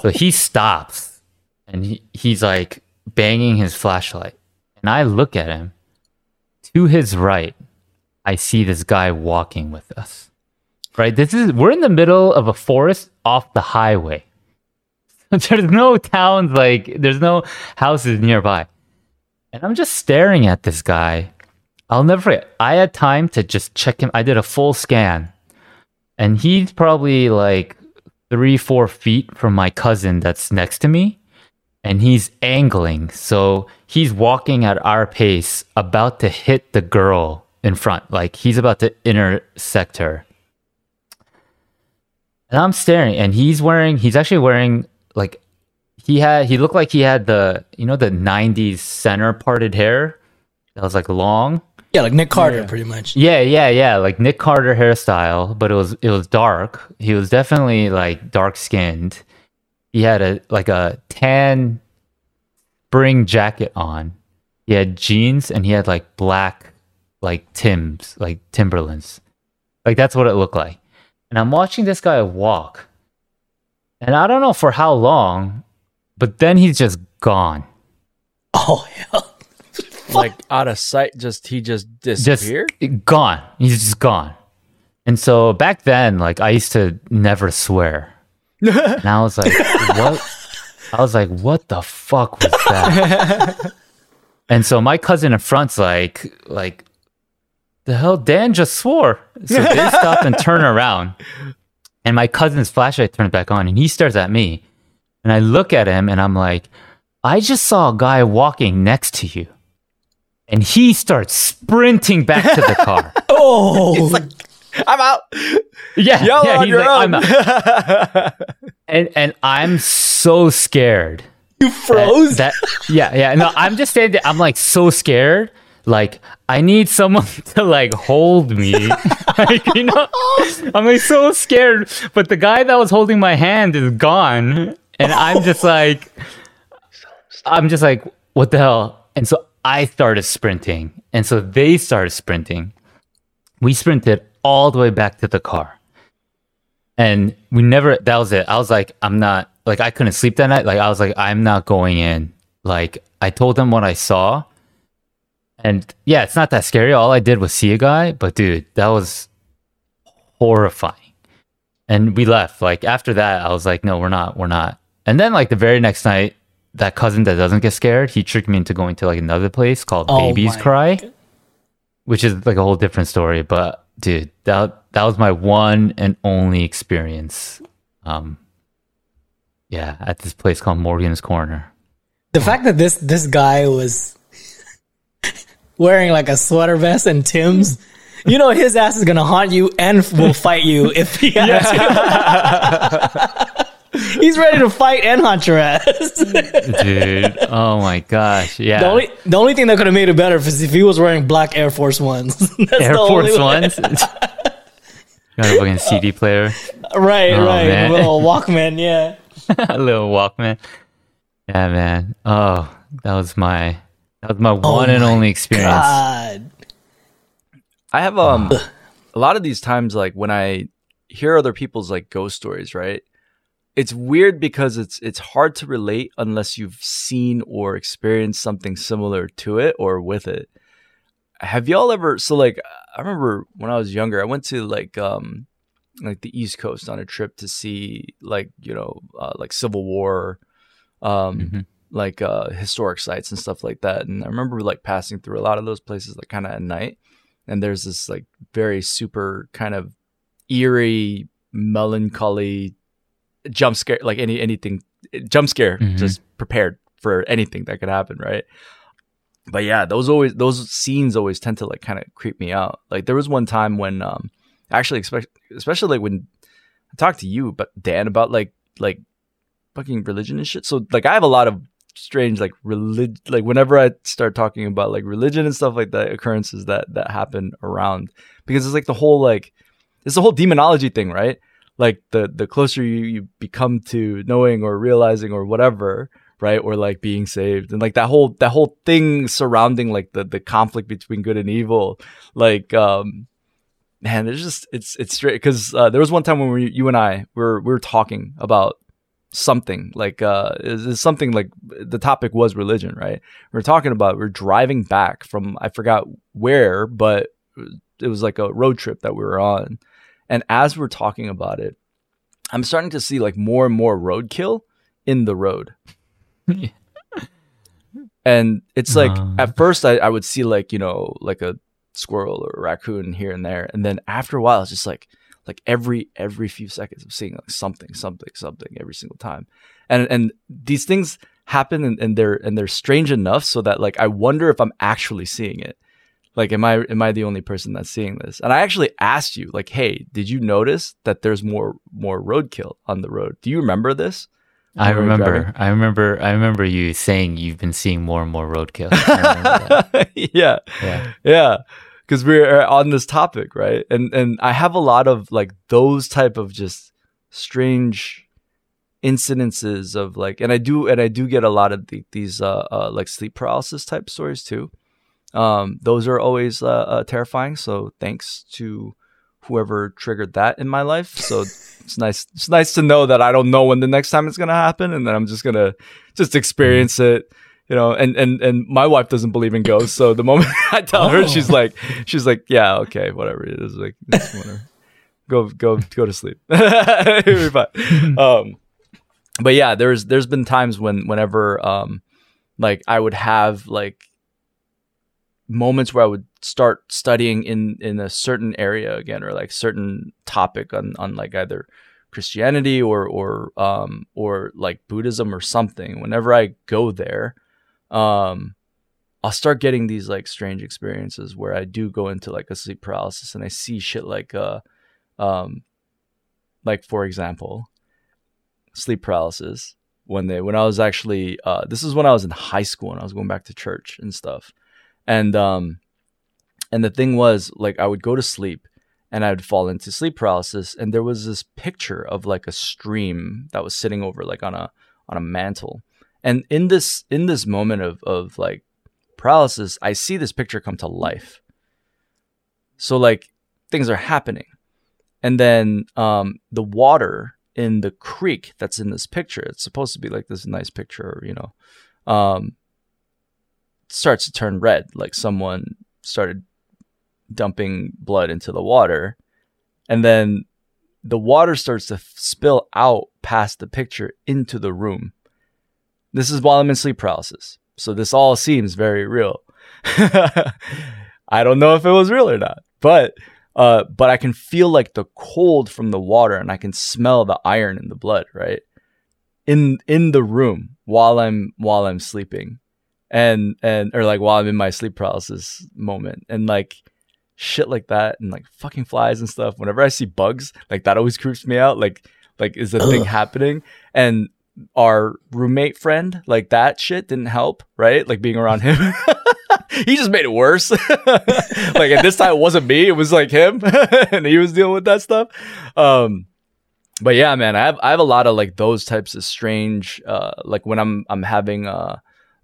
So he stops and he, he's like banging his flashlight. And I look at him. To his right, I see this guy walking with us. Right? This is we're in the middle of a forest off the highway. *laughs* there's no towns like there's no houses nearby. And I'm just staring at this guy. I'll never forget. I had time to just check him. I did a full scan. And he's probably like three, four feet from my cousin that's next to me. And he's angling. So he's walking at our pace, about to hit the girl in front. Like he's about to intersect her. And I'm staring, and he's wearing, he's actually wearing like, he had, he looked like he had the, you know, the 90s center parted hair that was like long. yeah, like Nick Carter, pretty much. Yeah, yeah, yeah, like Nick Carter hairstyle, but it was it was dark. He was definitely like dark skinned. He had a like a tan spring jacket on. He had jeans and he had like black like Tims, like Timberlands. Like that's what it looked like. And I'm watching this guy walk. And I don't know for how long, but then he's just gone. Oh hell, *laughs* like out of sight. Just he just disappeared? just disappeared. gone. He's just gone. And so back then, like I used to never swear. *laughs* and I was like, what? I was like, what the fuck was that? *laughs* and so my cousin in front's like, like, the hell, Dan just swore. So they stop and turn around. And my cousin's flashlight turns back on and he stares at me. And I look at him and I'm like, I just saw a guy walking next to you. And he starts sprinting back to the car. *laughs* oh, I'm out. Yeah, Yell yeah, on he's your like, own. I'm out. *laughs* and and I'm so scared You froze. That yeah, yeah. No, I'm just saying that I'm like so scared. Like I need someone *laughs* to like hold me. like you know, I'm like so scared. But the guy that was holding my hand is gone, and I'm just like, I'm just like, what the hell? And so I started sprinting, and so they started sprinting. We sprinted all the way back to the car, and we never. That was it. I was like, I'm not like I couldn't sleep that night. Like I was like, I'm not going in. Like I told them what I saw, and yeah, it's not that scary. All I did was see a guy, but dude, that was horrifying. And we left. Like after that, I was like, no, we're not, we're not. And then like the very next night, that cousin that doesn't get scared, he tricked me into going to like another place called Oh Babies Cry, God. which is like a whole different story. But dude, that that was my one and only experience. Um, yeah, at this place called Morgan's Corner. The fact that this this guy was *laughs* wearing like a sweater vest and Tim's, you know his ass is gonna haunt you and will fight you if he has to. *laughs* *laughs* *laughs* He's ready to fight and hunt your ass. *laughs* dude. Oh my gosh, yeah. The only the only thing that could have made it better is if he was wearing black Air Force Ones. *laughs* That's Air the Force way. Ones. Got a fucking CD player, Right, Oh, right. man. Little Walkman, yeah. a little Walkman. Yeah, man. Oh, that was my that was my one and Oh only experience. God. I have um a lot of these times like when I hear other people's like ghost stories, right? It's weird because it's it's hard to relate unless you've seen or experienced something similar to it or with it. Have y'all ever so like I remember when I was younger, I went to like um like the East Coast on a trip to see like, you know, uh, like Civil War um Mhm. like uh historic sites and stuff like that. And I remember like passing through a lot of those places like kind of at night and there's this like very super kind of eerie melancholy jump scare like any anything jump scare Mhm. just prepared for anything that could happen right? But yeah those always those scenes always tend to like kind of creep me out. Like there was one time when um actually especially especially like when i talked to you but dan about like like fucking religion and shit. So like i have a lot of strange like relig like whenever I start talking about like religion and stuff like that occurrences that that happen around. Because it's like the whole like it's the whole demonology thing right like the the closer you you become to knowing or realizing or whatever right or like being saved and like that whole that whole thing surrounding like the the conflict between good and evil like um man there's just it's it's straight because uh, there was one time when we, you and I were we were talking about something like uh is, something like the topic was religion right? We are talking about we are driving back from i forgot where but it was like a road trip that we were on and as we're talking about it i'm starting to see like more and more roadkill in the road. *laughs* And it's like Uh. at first I, I would see like you know like a squirrel or a raccoon here and there. And then after a while it's just like like every every few seconds i'm seeing like something something something every single time. And and these things happen and, and they're and they're strange enough so that like i wonder if i'm actually seeing it like am i am i the only person that's seeing this and i actually asked you like hey did you notice that there's more more roadkill on the road do you remember this I when we were remember. I remember. I remember you saying you've been seeing more and more roadkill. I remember that. *laughs* yeah Yeah. yeah because we're on this topic right and and i have a lot of like those type of just strange incidences of like and i do and i do get a lot of the, these uh, uh like sleep paralysis type stories too um those are always uh, uh terrifying so thanks to whoever triggered that in my life so *laughs* it's nice it's nice to know that i don't know when the next time it's gonna happen and then i'm just gonna just experience it you know and and and my wife doesn't believe in ghosts so the moment *laughs* i tell her she's Oh. like she's like yeah okay whatever it is like whatever. go go go to sleep *laughs* It'll be fine. um but yeah there's there's been times when whenever um like i would have like moments where i would start studying in in a certain area again or like certain topic on on like either christianity or or um or like buddhism or something whenever i go there um I'll start getting these like strange experiences where I do go into like a sleep paralysis and I see shit like uh um like for example sleep paralysis one day when I was actually uh, this is when I was in high school and I was going back to church and stuff, and um, and the thing was like I would go to sleep and I would fall into sleep paralysis, and there was this picture of like a stream that was sitting over like on a on a mantle, and in this in this moment of of like paralysis, I see this picture come to life. So like things are happening. And then um, the water in the creek that's in this picture, it's supposed to be like this nice picture, you know, um, starts to turn red, like someone started dumping blood into the water. And then the water starts to f- spill out past the picture into the room. This is while I'm in sleep paralysis. So this all seems very real. *laughs* I don't know if it was real or not, but uh, but I can feel like the cold from the water, and I can smell the iron in the blood, right? In in the room while I'm while I'm sleeping, and and or like while I'm in my sleep paralysis moment, and like shit like that, and like fucking flies and stuff. Whenever I see bugs, like that always creeps me out. Like like is the thing happening? And our roommate friend, like that shit didn't help, right? Like being around him. *laughs* he just made it worse. *laughs* like at this time it wasn't me, it was like him *laughs* and he was dealing with that stuff. Um but yeah, man, I have I have a lot of like those types of strange uh like when I'm I'm having uh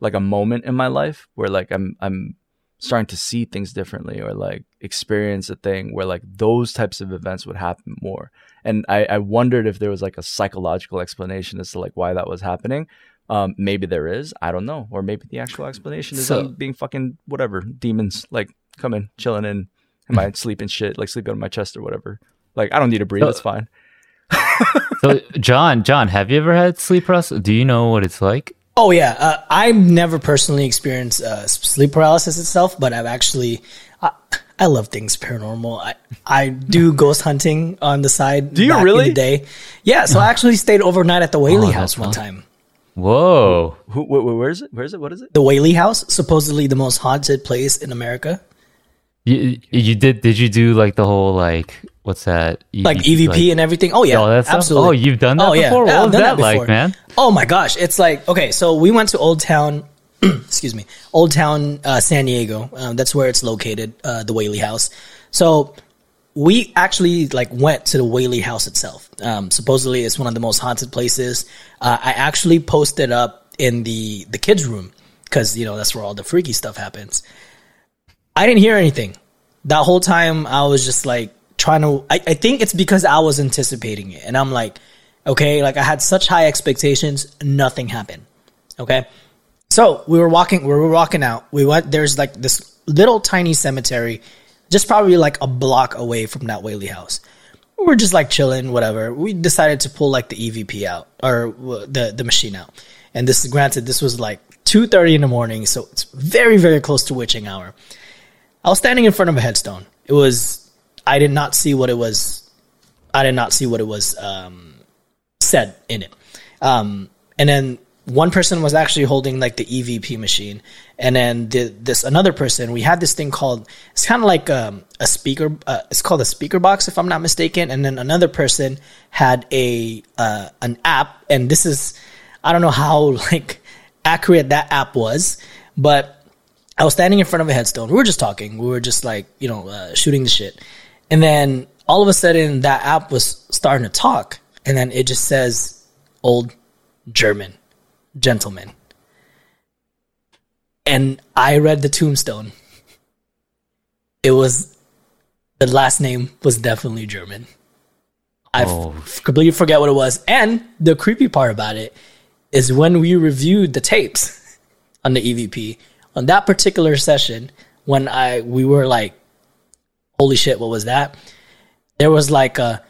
like a moment in my life where like I'm I'm starting to see things differently or like experience a thing where like those types of events would happen more. And I, I wondered if there was like a psychological explanation as to like why that was happening. Um, maybe there is, I don't know, or maybe the actual explanation is So- I'm being fucking whatever demons like coming chilling in in my *laughs* sleep and shit, like sleeping on my chest or whatever. Like I don't need to breathe, So- it's fine. *laughs* So, John, John, have you ever had sleep paralysis? Do you know what it's like? Oh yeah, uh, I've never personally experienced uh, sleep paralysis itself, but I've actually. I, I love things paranormal. I I do *laughs* ghost hunting on the side. Do you back really? In the day, yeah. So I *laughs* actually stayed overnight at the Whaley Oh, House one fun. time. Whoa. Who, wh- wh- where is it? Where is it? What is it? The Whaley House, supposedly the most haunted place in America. You, you did, did you do like the whole, like, what's that? E- like EVP and everything. Oh yeah, all that stuff? absolutely. Oh, you've done that oh, yeah. before? Yeah, What was done that like, man? Oh my gosh, it's like okay. So we went to Old Town, *clears throat* excuse me, Old Town, uh, San Diego. Um, that's where it's located, uh, the Whaley House. So we actually like went to the Whaley House itself. Um, supposedly, it's one of the most haunted places. Uh, I actually posted up in the the kids' room because you know that's where all the freaky stuff happens. I didn't hear anything. That whole time I was just like trying to I, I think it's because I was anticipating it. And I'm like, okay, like I had such high expectations, nothing happened. Okay. So we were walking we were walking out. We went there's like this little tiny cemetery, just probably like a block away from that Whaley house. We're just like chilling, whatever. We decided to pull like the EVP out or the the machine out. And this granted this was like two thirty in the morning, so it's very, very close to witching hour. I was standing in front of a headstone. It was I did not see what it was. I did not see what it was um, said in it. Um, and then one person was actually holding like the EVP machine, and then the, this another person. We had this thing called it's kind of like um, a speaker. Uh, it's called a speaker box, if I'm not mistaken. And then another person had a uh, an app, and this is I don't know how *laughs* like accurate that app was, but I was standing in front of a headstone. We were just talking. We were just like, you know, uh, shooting the shit. And then all of a sudden, that app was starting to talk. And then it just says, old German gentleman. And I read the tombstone. It was, the last name was definitely German. I Oh. completely forget what it was. And the creepy part about it is when we reviewed the tapes on the EVP on that particular session when I we were like, holy shit, what was that? There was like a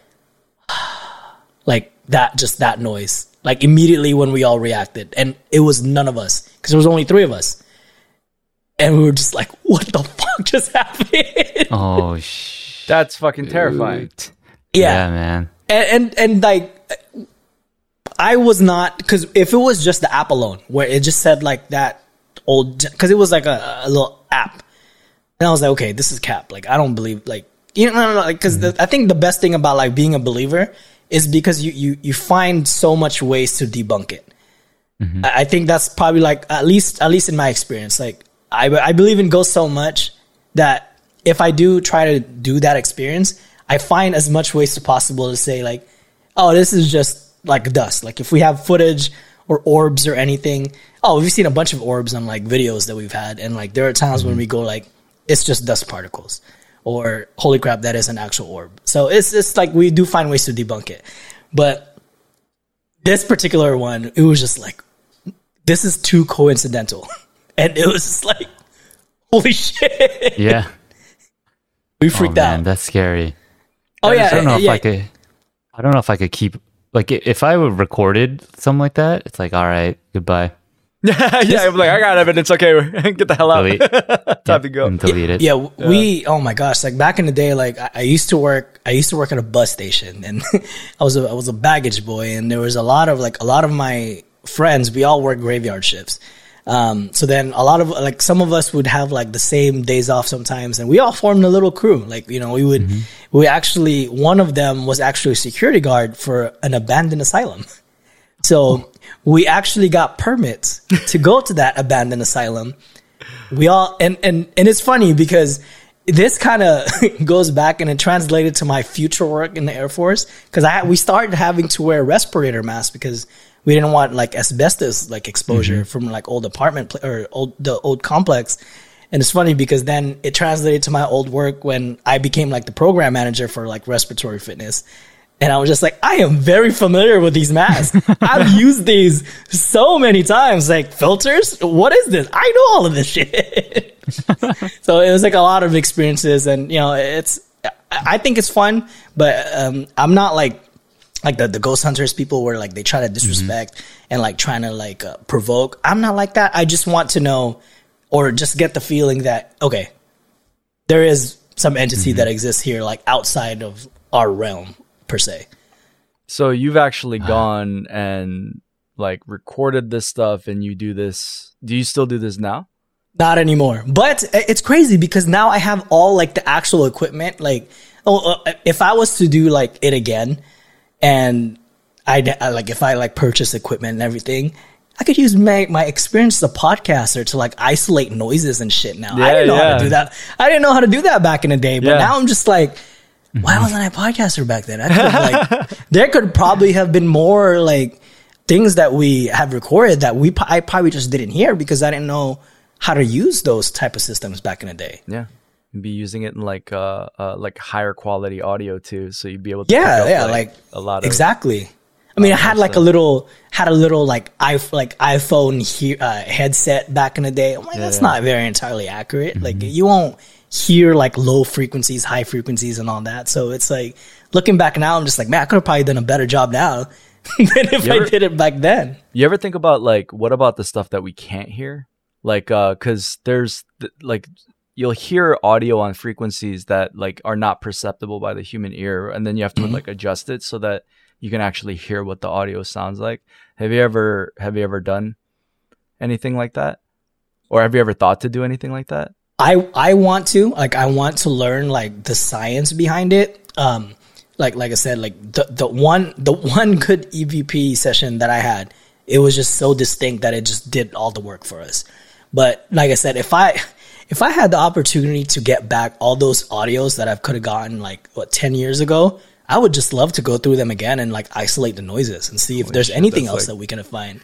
*sighs* like that just that noise like immediately when we all reacted and it was none of us because there was only three of us and we were just like what the fuck *laughs* just happened Oh, *laughs* sh- That's fucking terrifying. yeah, man. and and, and like I was not because if it was just the app alone, where it just said like that old, because it was like a, a little app, and I was like, okay, this is cap. Like I don't believe like you know like because mm-hmm. I think the best thing about like being a believer is because you you you find so much ways to debunk it. Mm-hmm. I I think that's probably like at least at least in my experience. Like I I believe in ghosts so much that if I do try to do that experience, I find as much ways as possible to say like, oh, this is just like dust. Like if we have footage or orbs or anything, oh, we've seen a bunch of orbs on like videos that we've had, and like there are times when mm-hmm. we go like, it's just dust particles, or holy crap, that is an actual orb. So it's it's like we do find ways to debunk it, but this particular one, it was just like, this is too coincidental, *laughs* and it was just like, holy shit, Yeah. *laughs* we Oh, freaked man, out. that's scary. Oh I yeah, just don't know if yeah. I could. I don't know if I could keep like if I would recorded something like that. It's like all right, goodbye, yeah, *laughs* yeah. I'm like, I got evidence. Okay, *laughs* get the hell out. Delete. *laughs* Time to go. and delete it. Yeah, we. Oh my gosh! Like back in the day, like I, I used to work. I used to work at a bus station, and I was a I was a baggage boy, and there was a lot of like a lot of my friends. We all worked graveyard shifts. Um, so then a lot of like some of us would have like the same days off sometimes, and we all formed a little crew. Like you know, we would we actually one of them was actually a security guard for an abandoned asylum. So we actually got permits to go to that abandoned asylum we all and and and it's funny because this kind of *laughs* goes back and it translated to my future work in the Air Force because I we started having to wear respirator masks because we didn't want like asbestos like exposure mm-hmm. from like old apartment pla- or old the old complex. And it's funny because then it translated to my old work when I became like the program manager for like respiratory fitness. And I was just like, I am very familiar with these masks. *laughs* I've used these so many times. Like filters, what is this? I know all of this shit. *laughs* so it was like a lot of experiences, and you know, it's. I- think it's fun, but um, I'm not like like the, the ghost hunters people where like they try to disrespect and like trying to like uh, provoke. I'm not like that. I just want to know or just get the feeling that okay, there is some entity that exists here, like outside of our realm per se. So you've actually gone and like recorded this stuff, and you do this. Do you still do this now? Not anymore. But it's crazy because now I have all like the actual equipment. Like, oh, uh, if I was to do like it again, and I like if I like purchase equipment and everything, I could use my my experience as a podcaster to like isolate noises and shit. Now I didn't know how to do that. I didn't know how to do that back in the day, but Yeah. now I'm just like. Why wasn't I a podcaster back then? I could, like, *laughs* there could probably have been more like things that we have recorded that we I probably just didn't hear because I didn't know how to use those type of systems back in the day. Yeah. You'd be using it in like uh, uh like higher quality audio too, so you'd be able to Yeah, pick up, yeah, like, a lot of exactly. I mean, I had like a little had a little like i like iPhone he- uh, headset back in the day. I'm like, that's yeah. not very entirely accurate. Like, you won't hear like low frequencies, high frequencies, and all that. So it's like looking back now, I'm just like, man, I could have probably done a better job now *laughs* than if You I did it back then. You ever think about like what about the stuff that we can't hear? Like uh cuz there's th- like you'll hear audio on frequencies that like are not perceptible by the human ear and then you have to like adjust it so that you can actually hear what the audio sounds like. Have you ever have you ever done anything like that? Or have you ever thought to do anything like that? I I want to like I want to learn like the science behind it. Um, like like I said, like the the one the one good EVP session that I had, it was just so distinct that it just did all the work for us. But like I said, if I if I had the opportunity to get back all those audios that I could have gotten like what ten years ago, I would just love to go through them again and like isolate the noises and see if there's anything else like- that we can find.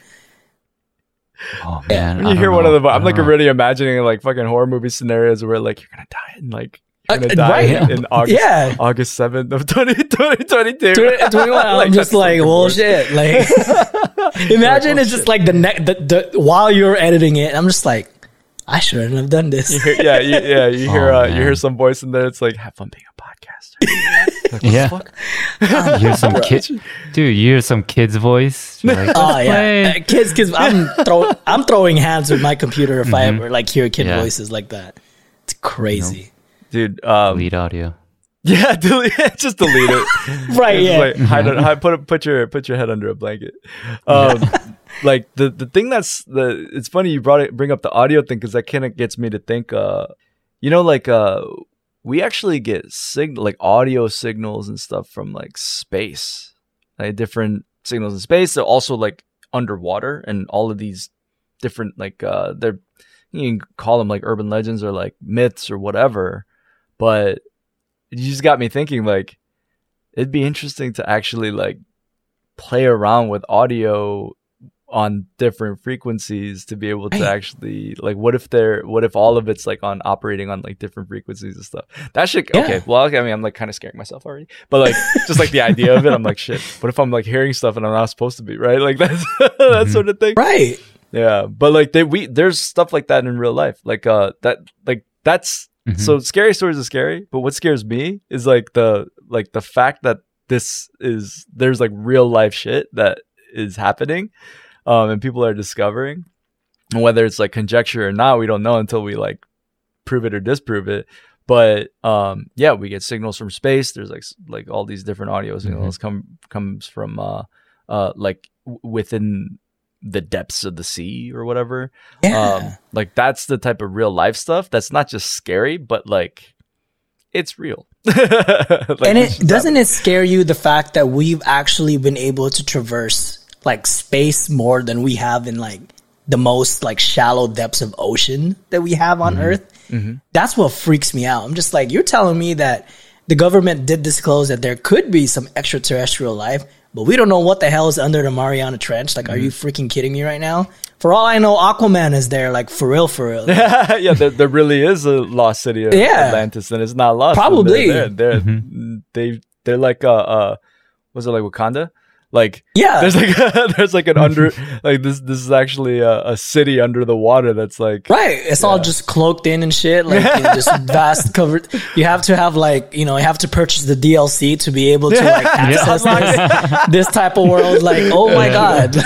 Oh man, When I you hear one know. of the I I'm like know. already imagining like fucking horror movie scenarios where like you're going to die and like you're Uh, going to die right. in *laughs* August Yeah. August 7th of 20, 2022. 21, *laughs* I'm just like, fucking well, shit. Like, *laughs* imagine it's just like the, ne- the the while you're editing it, I'm just like, I shouldn't have done this. You hear- yeah, you, yeah. You hear, Oh, uh, you hear some voice in there. It's like, have fun being a podcaster. Like, what Yeah. the fuck? You hear some *laughs* kid, dude. You hear some kid's voice. Like, *laughs* Oh yeah. Uh, kids, kids. I'm throw, I'm throwing hands with my computer if I ever like hear kid Yeah. voices like that. It's crazy. dude. Um, lead audio. yeah, *laughs* delete, just delete it. Right? It's Yeah. like, hide, it- hide, put put your put your head under a blanket. Um, like the the thing that's the it's funny you brought it bring up the audio thing because that kind of gets me to think. Uh, you know, like uh, we actually get signal like audio signals and stuff from like space, like different signals in space. they're also like underwater and all of these different like uh they're you can call them like urban legends or like myths or whatever but you just got me thinking like it'd be interesting to actually like play around with audio on different frequencies to be able to Right. actually like what if they're what if all of it's like on operating on like different frequencies and stuff that should Yeah. okay well okay, i mean i'm like kind of scaring myself already but like just like the *laughs* idea of it i'm like shit what if i'm like hearing stuff and i'm not supposed to be right like *laughs* that's that sort of thing Right. yeah, but like they, we there's stuff like that in real life. Like uh that like that's Mhm. so scary stories are scary, but what scares me is like the like the fact that this is there's like real life shit that is happening um and people are discovering. And whether it's like conjecture or not, we don't know until we like prove it or disprove it. But um yeah, we get signals from space. There's like like all these different audio signals come comes from uh uh like w- within the depths of the sea or whatever. Yeah. Um, like that's the type of real life stuff that's not just scary, but like it's real. *laughs* Like, and it doesn't it scare you the fact that we've actually been able to traverse like space more than we have in like the most like shallow depths of ocean that we have on earth. That's what freaks me out. I'm just like you're telling me that the government did disclose that there could be some extraterrestrial life but we don't know what the hell is under the mariana trench. Like are you freaking kidding me right now? For all i know aquaman is there like for real for real. *laughs* Yeah, there, there really is a lost city of Yeah. Atlantis, and it's not lost. Probably. they're they're, they're they they're like uh uh was it like Wakanda? Like Yeah. there's like *laughs* there's like an under like this this is actually a, a city under the water that's like Right. It's all just cloaked in and shit. Like *laughs* just vast covered. You have to have like, you know, you have to purchase the DLC to be able to like *laughs* access this, this type of world. Like, oh my God.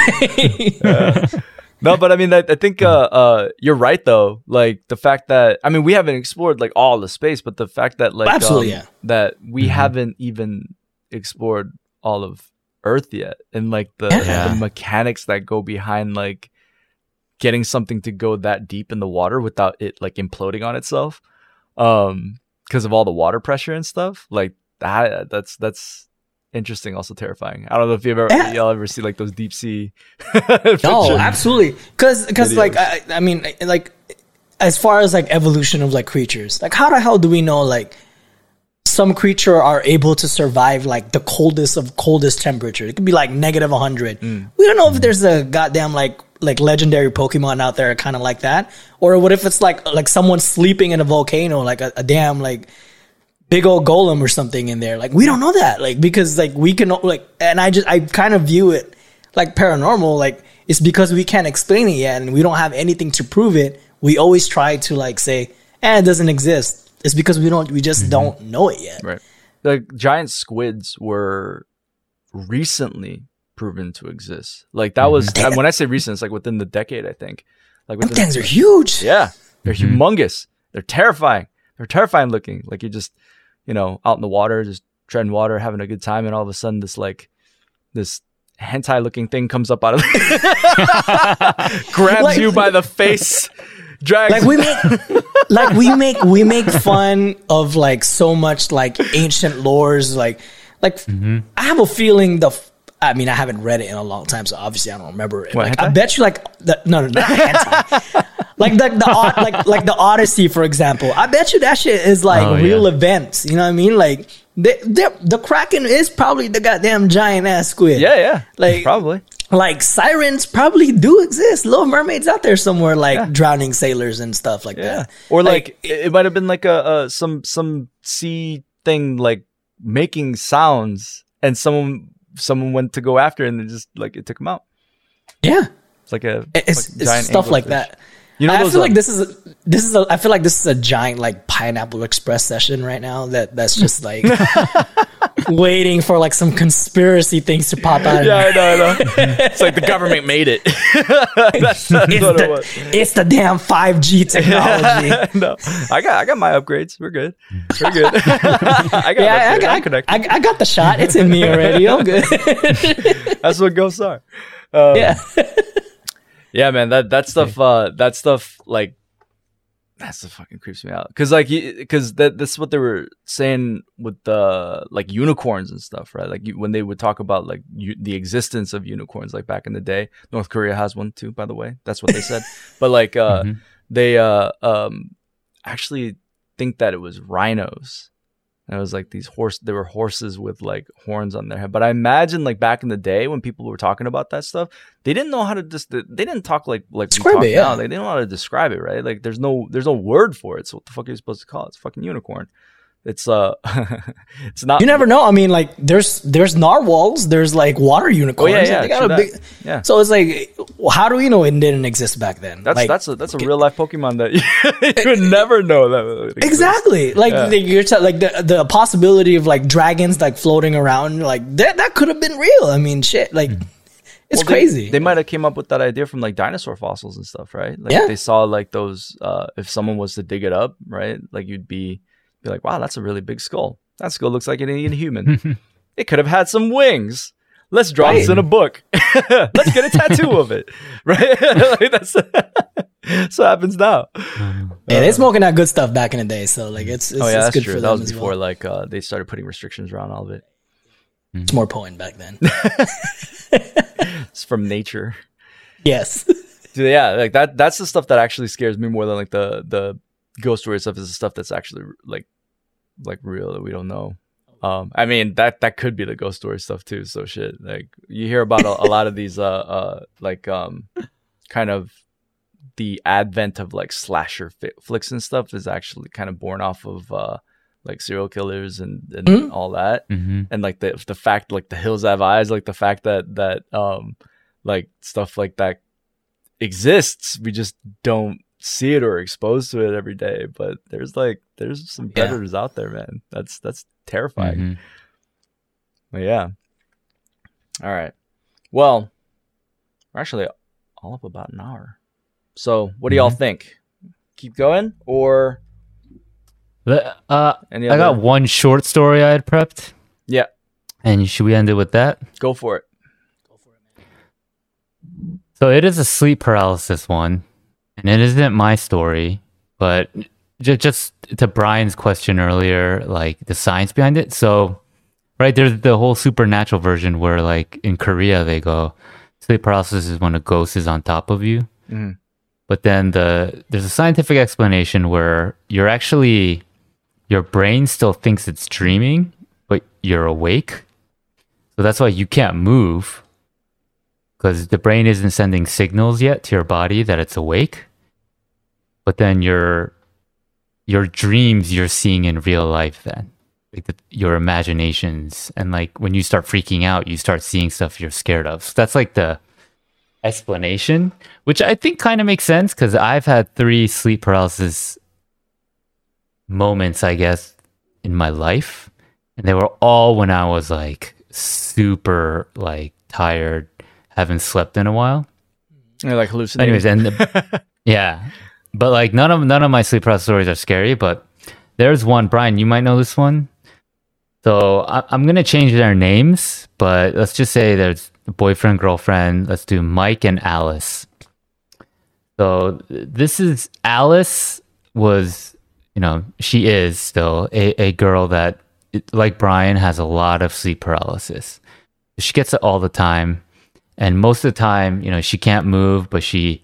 No, but I mean, I, I think uh, uh, you're right though. Like the fact that I mean, we haven't explored like all the space, but the fact that like Absolutely, um, yeah. that we haven't even explored all of Earth yet, and like the Yeah. the mechanics that go behind like getting something to go that deep in the water without it like imploding on itself, um, because of all the water pressure and stuff. Like that, that's that's interesting, also terrifying. I don't know if you've ever Yeah. y'all ever see like those deep sea. *laughs* no, absolutely. Cause, cause like, I, I mean, like, as far as like evolution of like creatures, like how the hell do we know like some creature are able to survive like the coldest of coldest temperature? It could be like negative 100. Mm. We don't know if there's a goddamn like like legendary Pokemon out there kind of like that, or what if it's like like someone sleeping in a volcano, like a, a damn like big old golem or something in there. Like we don't know that, like because like we can like, and I just I kind of view it like paranormal. Like it's because we can't explain it yet, and we don't have anything to prove it. We always try to like say, eh, it doesn't exist. It's because we don't, we just mm-hmm. don't know it yet. Right. The giant squids were recently proven to exist. Like that was mm-hmm. and when I say recent, it's like within the decade, I think. Like Them within things are huge. Yeah. They're mm-hmm. humongous. They're terrifying. They're terrifying looking. Like you're just, you know, out in the water, just treading water, having a good time, and all of a sudden this like this hentai looking thing comes up out of *laughs* *laughs* grabs Like- you by the face, drags like we make like we make we make fun of like so much like ancient lores like like mm-hmm. i have a feeling the I mean, I haven't read it in a long time, so obviously I don't remember it. What, Like, I bet you, like, the, no, no, not hentai. *laughs* like the the like like the Odyssey, for example. I bet you that shit is like Oh, real yeah. events. You know what I mean? Like, they, they, the Kraken is probably the goddamn giant ass squid. Yeah, yeah. Like- probably. like sirens probably do exist. Little mermaids out there somewhere, like drowning sailors and stuff like Yeah. that. Or like, it, it might have been like a, a some some sea thing like making sounds and someone someone went to go after it and it just like it took them out. yeah, It's like a it's, like it's giant stuff like anglerfish. that. You know I those, feel like um, this is a, this is a I feel like this is a giant like pineapple express session right now that that's just like *laughs* waiting for like some conspiracy things to pop out. Yeah, I know, I know. *laughs* it's like the government made it. that's, *laughs* that's It's what it the, was. it's the damn 5G technology. no, I got I got my upgrades. We're good. We're good. I got yeah, I, upgrades. I, I'm connected. I, I got the shot. It's in me already. I'm good. That's what ghosts are. Um, yeah. Yeah, man. That that stuff. Uh, that stuff. Like, That's the fucking creeps me out. Cause like, because that that's what they were saying with the like unicorns and stuff, right? Like you, when they would talk about like you, the existence of unicorns, like back in the day. North Korea has one too, by the way. That's what they said. *laughs* but like, uh, Mhm. they uh um actually think that it was rhinos. And it was like these horse. There were horses with like horns on their head. But I imagine like back in the day when people were talking about that stuff, they didn't know how to just. They didn't talk like like we Describe talk it, yeah. now. Like, they didn't know how to describe it, right? Like there's no there's no word for it. So what the fuck are you supposed to call it? It's fucking unicorn. It's uh, *laughs* it's not. You never know. I mean, like there's there's narwhals, there's like water unicorns. Oh, yeah, They yeah, big. Yeah. So it's like, how do we know it didn't exist back then? That's like, that's a that's a real life Pokemon that *laughs* you would never know that. Exactly. Like Yeah. the, you're t- like the the possibility of like dragons like floating around like that that could have been real. I mean, shit. Like it's Mm-hmm. Well, they- crazy. They, might have came up with that idea from like dinosaur fossils and stuff, right? Like Yeah. they saw like those uh if someone was to dig it up, right? Like you'd be be like, "Wow, that's a really big skull. That skull looks like an alien human. *laughs* it could have had some wings. Let's draw this in a book. *laughs* Let's get a tattoo of it." *laughs* Right? like that's that's what happens now. Um, yeah, uh, they smoking that good stuff back in the day. So like it's it's, oh yeah, it's that's good true. for That them was as before well. like uh they started putting restrictions around all of it. Mm. It's more potent back then. It's from nature. yes. Dude, yeah, like that. That's the stuff that actually scares me more than like the the ghost story stuff. Is the stuff that's actually like like real that we don't know. Um, I mean that that could be the ghost story stuff too. So shit, like you hear about a, a lot of these uh uh like um kind of the advent of like slasher fi- flicks and stuff is actually kind of born off of uh like serial killers and and Mhm. all that hmm and like the the fact like the hills have eyes like the fact that that um like stuff like that exists we just don't see it or exposed to it every day but there's like there's some Yeah. predators out there man that's that's terrifying Mhm. but yeah all right well we're actually all up about an hour so what do y'all think keep going or Uh, I got one short story I had prepped. Yeah. And should we end it with that? go for it Go for it, man. So it is a sleep paralysis one, and it isn't my story, but ju- just to Brian's question earlier, like the science behind it. So, right there's the whole supernatural version where, like in Korea, they go sleep paralysis is when a ghost is on top of you. Mhm. But then the there's a scientific explanation where you're actually your brain still thinks it's dreaming, but you're awake. So that's why you can't move because the brain isn't sending signals yet to your body that it's awake. But then your your dreams you're seeing in real life then. Like the, your imaginations and like when you start freaking out, you start seeing stuff you're scared of. So that's like the explanation, which I think kind of makes sense because I've had three sleep paralysis moments, I guess, in my life, and they were all when I was like super like tired, haven't slept in a while. You're like hallucinating Anyways, and the, *laughs* yeah, but like none of none of my sleep paralysis stories are scary, but there's one. Brian, you might know this one. So I, I'm gonna change their names, but let's just say there's a boyfriend, girlfriend. Let's do Mike and Alice. So this is Alice was, you know, she is still a, a girl that, like Brian, has a lot of sleep paralysis. She gets it all the time, and most of the time, you know, she can't move, but she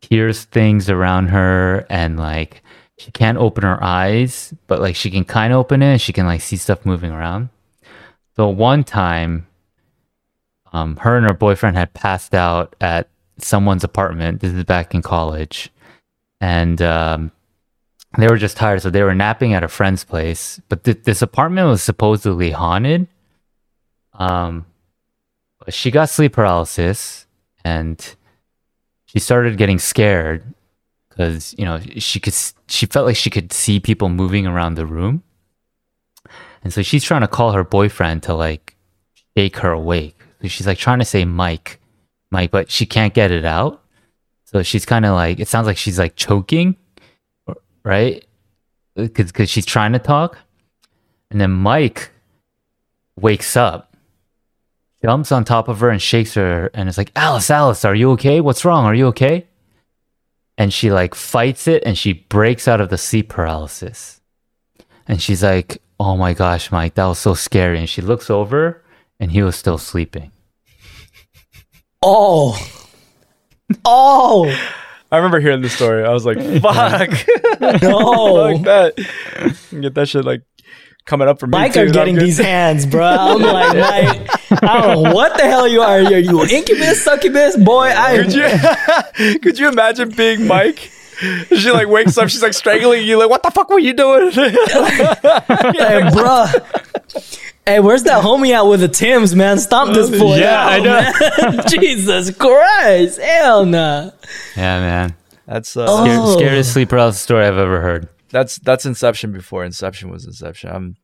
hears things around her, and like she can't open her eyes, but like she can kind of open it, and she can like see stuff moving around. So one time, um, her and her boyfriend had passed out at someone's apartment. This is back in college, and um, they were just tired, so they were napping at a friend's place. But th- this apartment was supposedly haunted. Um, she got sleep paralysis, and she started getting scared because you know she could. She felt like she could see people moving around the room, and so she's trying to call her boyfriend to like shake her awake. So she's like trying to say Mike, Mike, but she can't get it out. So she's kind of like it sounds like she's like choking, right? Because she's trying to talk, and then Mike wakes up, jumps on top of her and shakes her, and it's like Alice, Alice, are you okay? What's wrong? Are you okay? and she like fights it and she breaks out of the sleep paralysis. And she's like, "Oh my gosh, Mike, that was so scary." And she looks over and he was still sleeping. Oh. Oh I remember hearing the story. I was like, *laughs* "Fuck, no. *laughs* fuck that!" Get that shit like coming up for me. Mike too. are getting these hands, bro. I'm *laughs* like, Mike, I don't know what the hell you are. Are you incubus, succubus, boy? I Could you *laughs* could you imagine being Mike? She like wakes up, she's like strangling you, like, what the fuck were you doing? *laughs* hey, bro? Hey, where's that homie at with the Tims, man? Stomp this boy Yeah, out, I know. man. Jesus Christ. Hell nah. Yeah, man. that's uh, Oh. Scare- Scariest sleep paralysis story I've ever heard. That's that's Inception before Inception was Inception. I'm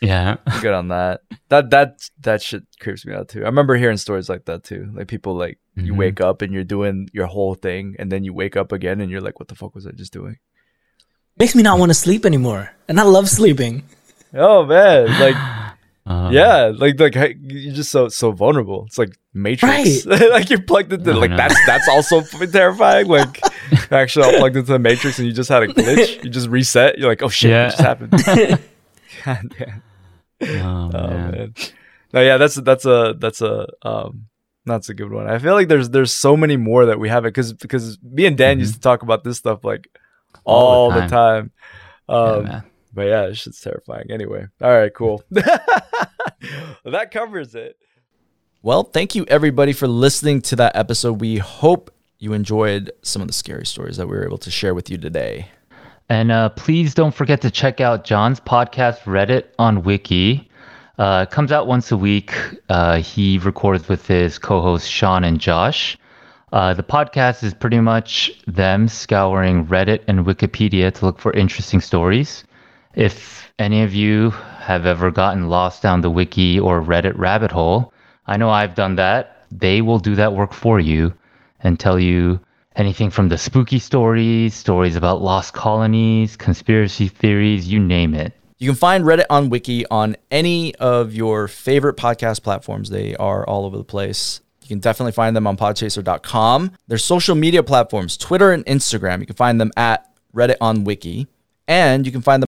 Yeah. good on that. That that that shit creeps me out too. I remember hearing stories like that too. Like people like you Mhm. wake up and you're doing your whole thing, and then you wake up again and you're like, what the fuck was I just doing? Makes me not want to sleep anymore. And I love sleeping. Oh man, like *sighs* *laughs* Uh, yeah, like like you're just so so vulnerable. It's like Matrix. *laughs* like you're plugged into I like know. that's that's also *laughs* terrifying. Like actually I plugged into the Matrix and you just had a glitch. You just reset. You're like, oh shit, Yeah. what just happened? *laughs* God damn. Oh, Oh man. man. No, yeah, that's that's a that's a um that's a good one. I feel like there's there's so many more that we haven't because because me and Dan used to talk about this stuff like all, All the the time. Yeah, Um, man. But yeah, this shit's terrifying. Anyway, all right, cool. *laughs* *laughs* that covers it. Well, thank you everybody for listening to that episode. We hope you enjoyed some of the scary stories that we were able to share with you today. And uh, please don't forget to check out John's podcast, Reddit on Wiki. Uh, it comes out once a week. Uh, he records with his co hosts, Sean and Josh. Uh, the podcast is pretty much them scouring Reddit and Wikipedia to look for interesting stories. If any of you have ever gotten lost down the wiki or Reddit rabbit hole, I know I've done that. They will do that work for you and tell you anything from the spooky stories, stories about lost colonies, conspiracy theories, you name it. You can find Reddit on Wiki on any of your favorite podcast platforms. They are all over the place. You can definitely find them on podchaser.com. Their social media platforms, Twitter and Instagram, you can find them at Reddit on Wiki. And you can find them